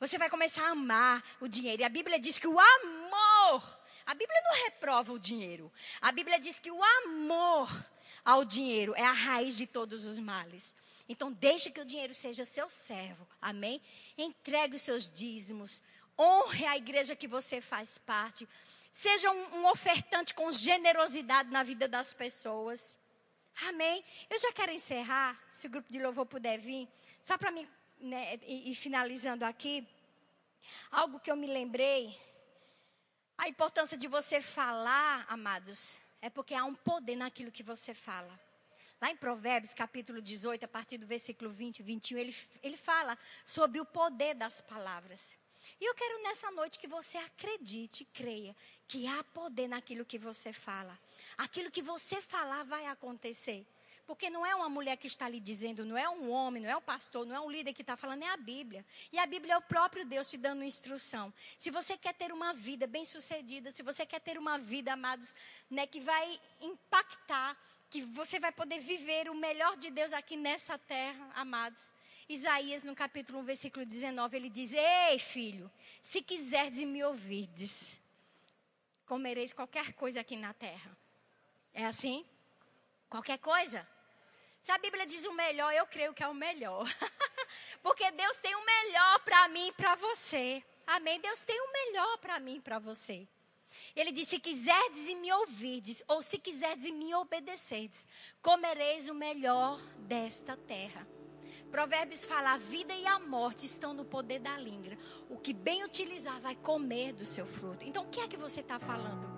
Você vai começar a amar o dinheiro. E a Bíblia diz que o amor, a Bíblia não reprova o dinheiro. A Bíblia diz que o amor ao dinheiro é a raiz de todos os males. Então, deixe que o dinheiro seja seu servo. Amém? Entregue os seus dízimos. Honre a igreja que você faz parte. Seja um, um ofertante com generosidade na vida das pessoas. Amém? Eu já quero encerrar, se o grupo de louvor puder vir, só para mim né, e, e finalizando aqui, algo que eu me lembrei, a importância de você falar, amados, é porque há um poder naquilo que você fala. Lá em Provérbios, capítulo 18, a partir do versículo 20 e 21, ele, ele fala sobre o poder das palavras. E eu quero nessa noite que você acredite creia que há poder naquilo que você fala. Aquilo que você falar vai acontecer. Porque não é uma mulher que está lhe dizendo, não é um homem, não é um pastor, não é um líder que está falando, é a Bíblia. E a Bíblia é o próprio Deus te dando instrução. Se você quer ter uma vida bem sucedida, se você quer ter uma vida, amados, né, que vai impactar, que você vai poder viver o melhor de Deus aqui nessa terra, amados. Isaías, no capítulo 1, versículo 19, ele diz: Ei, filho, se quiserdes me ouvirdes, comereis qualquer coisa aqui na terra. É assim? Qualquer coisa? Se a Bíblia diz o melhor, eu creio que é o melhor. Porque Deus tem o melhor para mim e para você. Amém? Deus tem o melhor para mim e para você. Ele disse: Se quiserdes e me ouvirdes, ou se quiserdes e me obedecerdes, comereis o melhor desta terra. Provérbios fala: a vida e a morte estão no poder da língua. O que bem utilizar vai comer do seu fruto. Então, o que é que você está falando?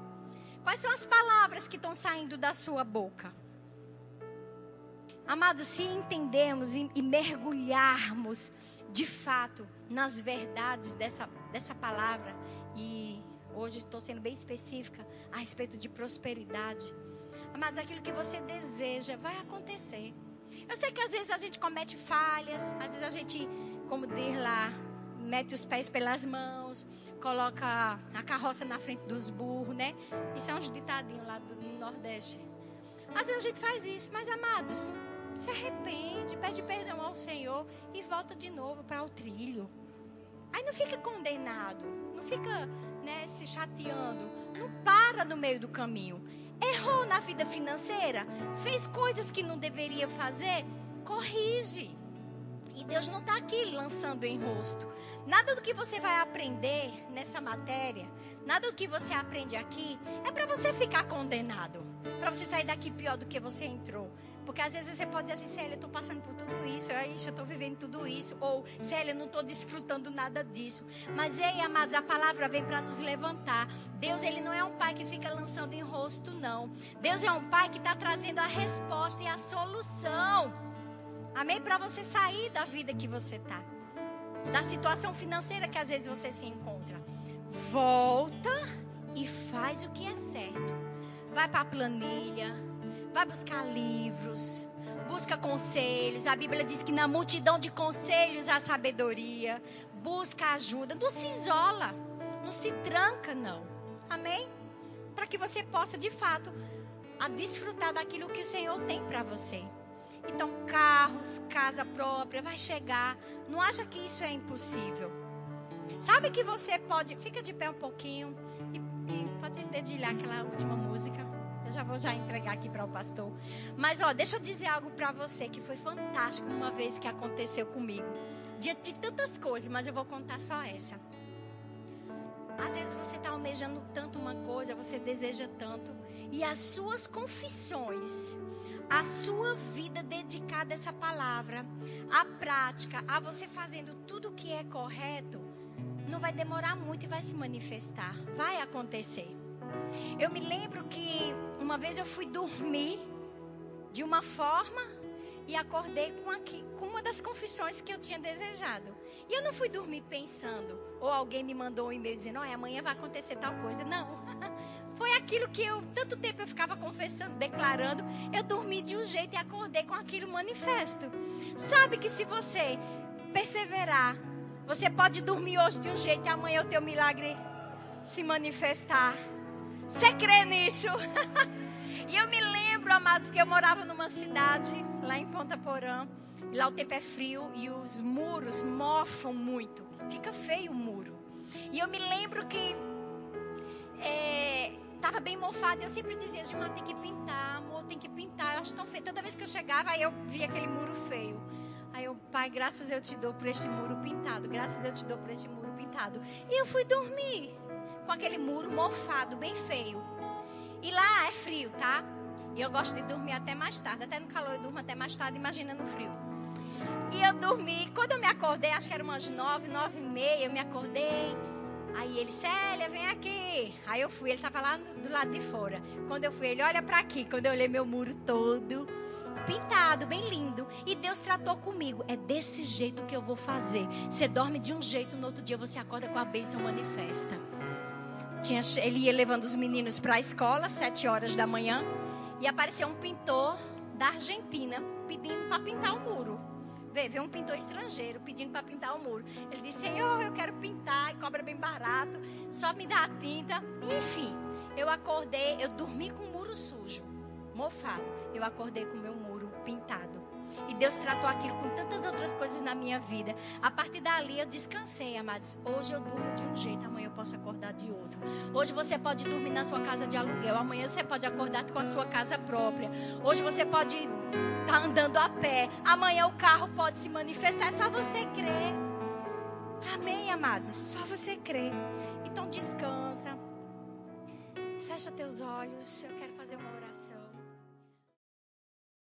Quais são as palavras que estão saindo da sua boca? Amados, se entendermos e, e mergulharmos de fato nas verdades dessa, dessa palavra, e hoje estou sendo bem específica a respeito de prosperidade. Mas aquilo que você deseja vai acontecer. Eu sei que às vezes a gente comete falhas, às vezes a gente, como diz lá, mete os pés pelas mãos, coloca a carroça na frente dos burros, né? Isso é uns ditadinhos lá do Nordeste. Às vezes a gente faz isso, mas amados, se arrepende, pede perdão ao Senhor e volta de novo para o trilho. Aí não fica condenado, não fica né, se chateando, não para no meio do caminho. Errou na vida financeira, fez coisas que não deveria fazer, corrige. E Deus não está aqui lançando em rosto. Nada do que você vai aprender nessa matéria, nada do que você aprende aqui, é para você ficar condenado. Para você sair daqui pior do que você entrou. Porque às vezes você pode dizer assim, Célia, eu estou passando por tudo isso, eu estou vivendo tudo isso. Ou, Célia, eu não estou desfrutando nada disso. Mas, ei, amados, a palavra vem para nos levantar. Deus, ele não é um pai que fica lançando em rosto, não. Deus é um pai que está trazendo a resposta e a solução. Amém? Para você sair da vida que você está. Da situação financeira que às vezes você se encontra. Volta e faz o que é certo. Vai para a planilha Vai buscar livros, busca conselhos. A Bíblia diz que na multidão de conselhos há sabedoria. Busca ajuda. Não se isola, não se tranca, não. Amém? Para que você possa, de fato, a desfrutar daquilo que o Senhor tem para você. Então, carros, casa própria, vai chegar. Não acha que isso é impossível. Sabe que você pode. Fica de pé um pouquinho e, e pode dedilhar aquela última música. Já vou já entregar aqui para o pastor. Mas, ó, deixa eu dizer algo para você que foi fantástico uma vez que aconteceu comigo. Diante de tantas coisas, mas eu vou contar só essa. Às vezes você está almejando tanto uma coisa, você deseja tanto, e as suas confissões, a sua vida dedicada a essa palavra, a prática, a você fazendo tudo o que é correto, não vai demorar muito e vai se manifestar. Vai acontecer. Eu me lembro que uma vez eu fui dormir de uma forma e acordei com, aqui, com uma das confissões que eu tinha desejado. E eu não fui dormir pensando, ou alguém me mandou um e-mail dizendo, oh, amanhã vai acontecer tal coisa. Não. Foi aquilo que eu, tanto tempo eu ficava confessando, declarando. Eu dormi de um jeito e acordei com aquilo manifesto. Sabe que se você perseverar, você pode dormir hoje de um jeito e amanhã o teu milagre se manifestar. Você crê nisso? e eu me lembro, amados, que eu morava numa cidade lá em Ponta Porã. Lá o tempo é frio e os muros mofam muito. Fica feio o muro. E eu me lembro que é, Tava bem mofado. Eu sempre dizia, Gilmar, tem que pintar, amor, tem que pintar. Eu acho tão feio. Toda vez que eu chegava, eu via aquele muro feio. Aí eu, pai, graças eu te dou por este muro pintado. Graças eu te dou por este muro pintado. E eu fui dormir com aquele muro mofado, bem feio. E lá é frio, tá? E eu gosto de dormir até mais tarde. Até no calor eu durmo até mais tarde, imagina no frio. E eu dormi. Quando eu me acordei, acho que era umas nove, nove e meia, eu me acordei. Aí ele, Célia, vem aqui. Aí eu fui, ele estava lá do lado de fora. Quando eu fui, ele, olha para aqui. Quando eu olhei meu muro todo, pintado, bem lindo. E Deus tratou comigo. É desse jeito que eu vou fazer. Você dorme de um jeito, no outro dia você acorda com a bênção manifesta. Tinha, ele ia levando os meninos para a escola, sete horas da manhã. E apareceu um pintor da Argentina pedindo para pintar o muro. Vê, vê um pintor estrangeiro pedindo para pintar o muro. Ele disse: Senhor, eu quero pintar e cobra bem barato, só me dá a tinta. Enfim, eu acordei, eu dormi com o muro sujo, mofado. Eu acordei com o meu muro pintado. E Deus tratou aquilo com tantas outras coisas na minha vida. A partir dali eu descansei, amados. Hoje eu durmo de um jeito, amanhã eu posso acordar de outro. Hoje você pode dormir na sua casa de aluguel, amanhã você pode acordar com a sua casa própria. Hoje você pode estar tá andando a pé, amanhã o carro pode se manifestar. É só você crer. Amém, amados? Só você crer. Então descansa. Fecha teus olhos. Eu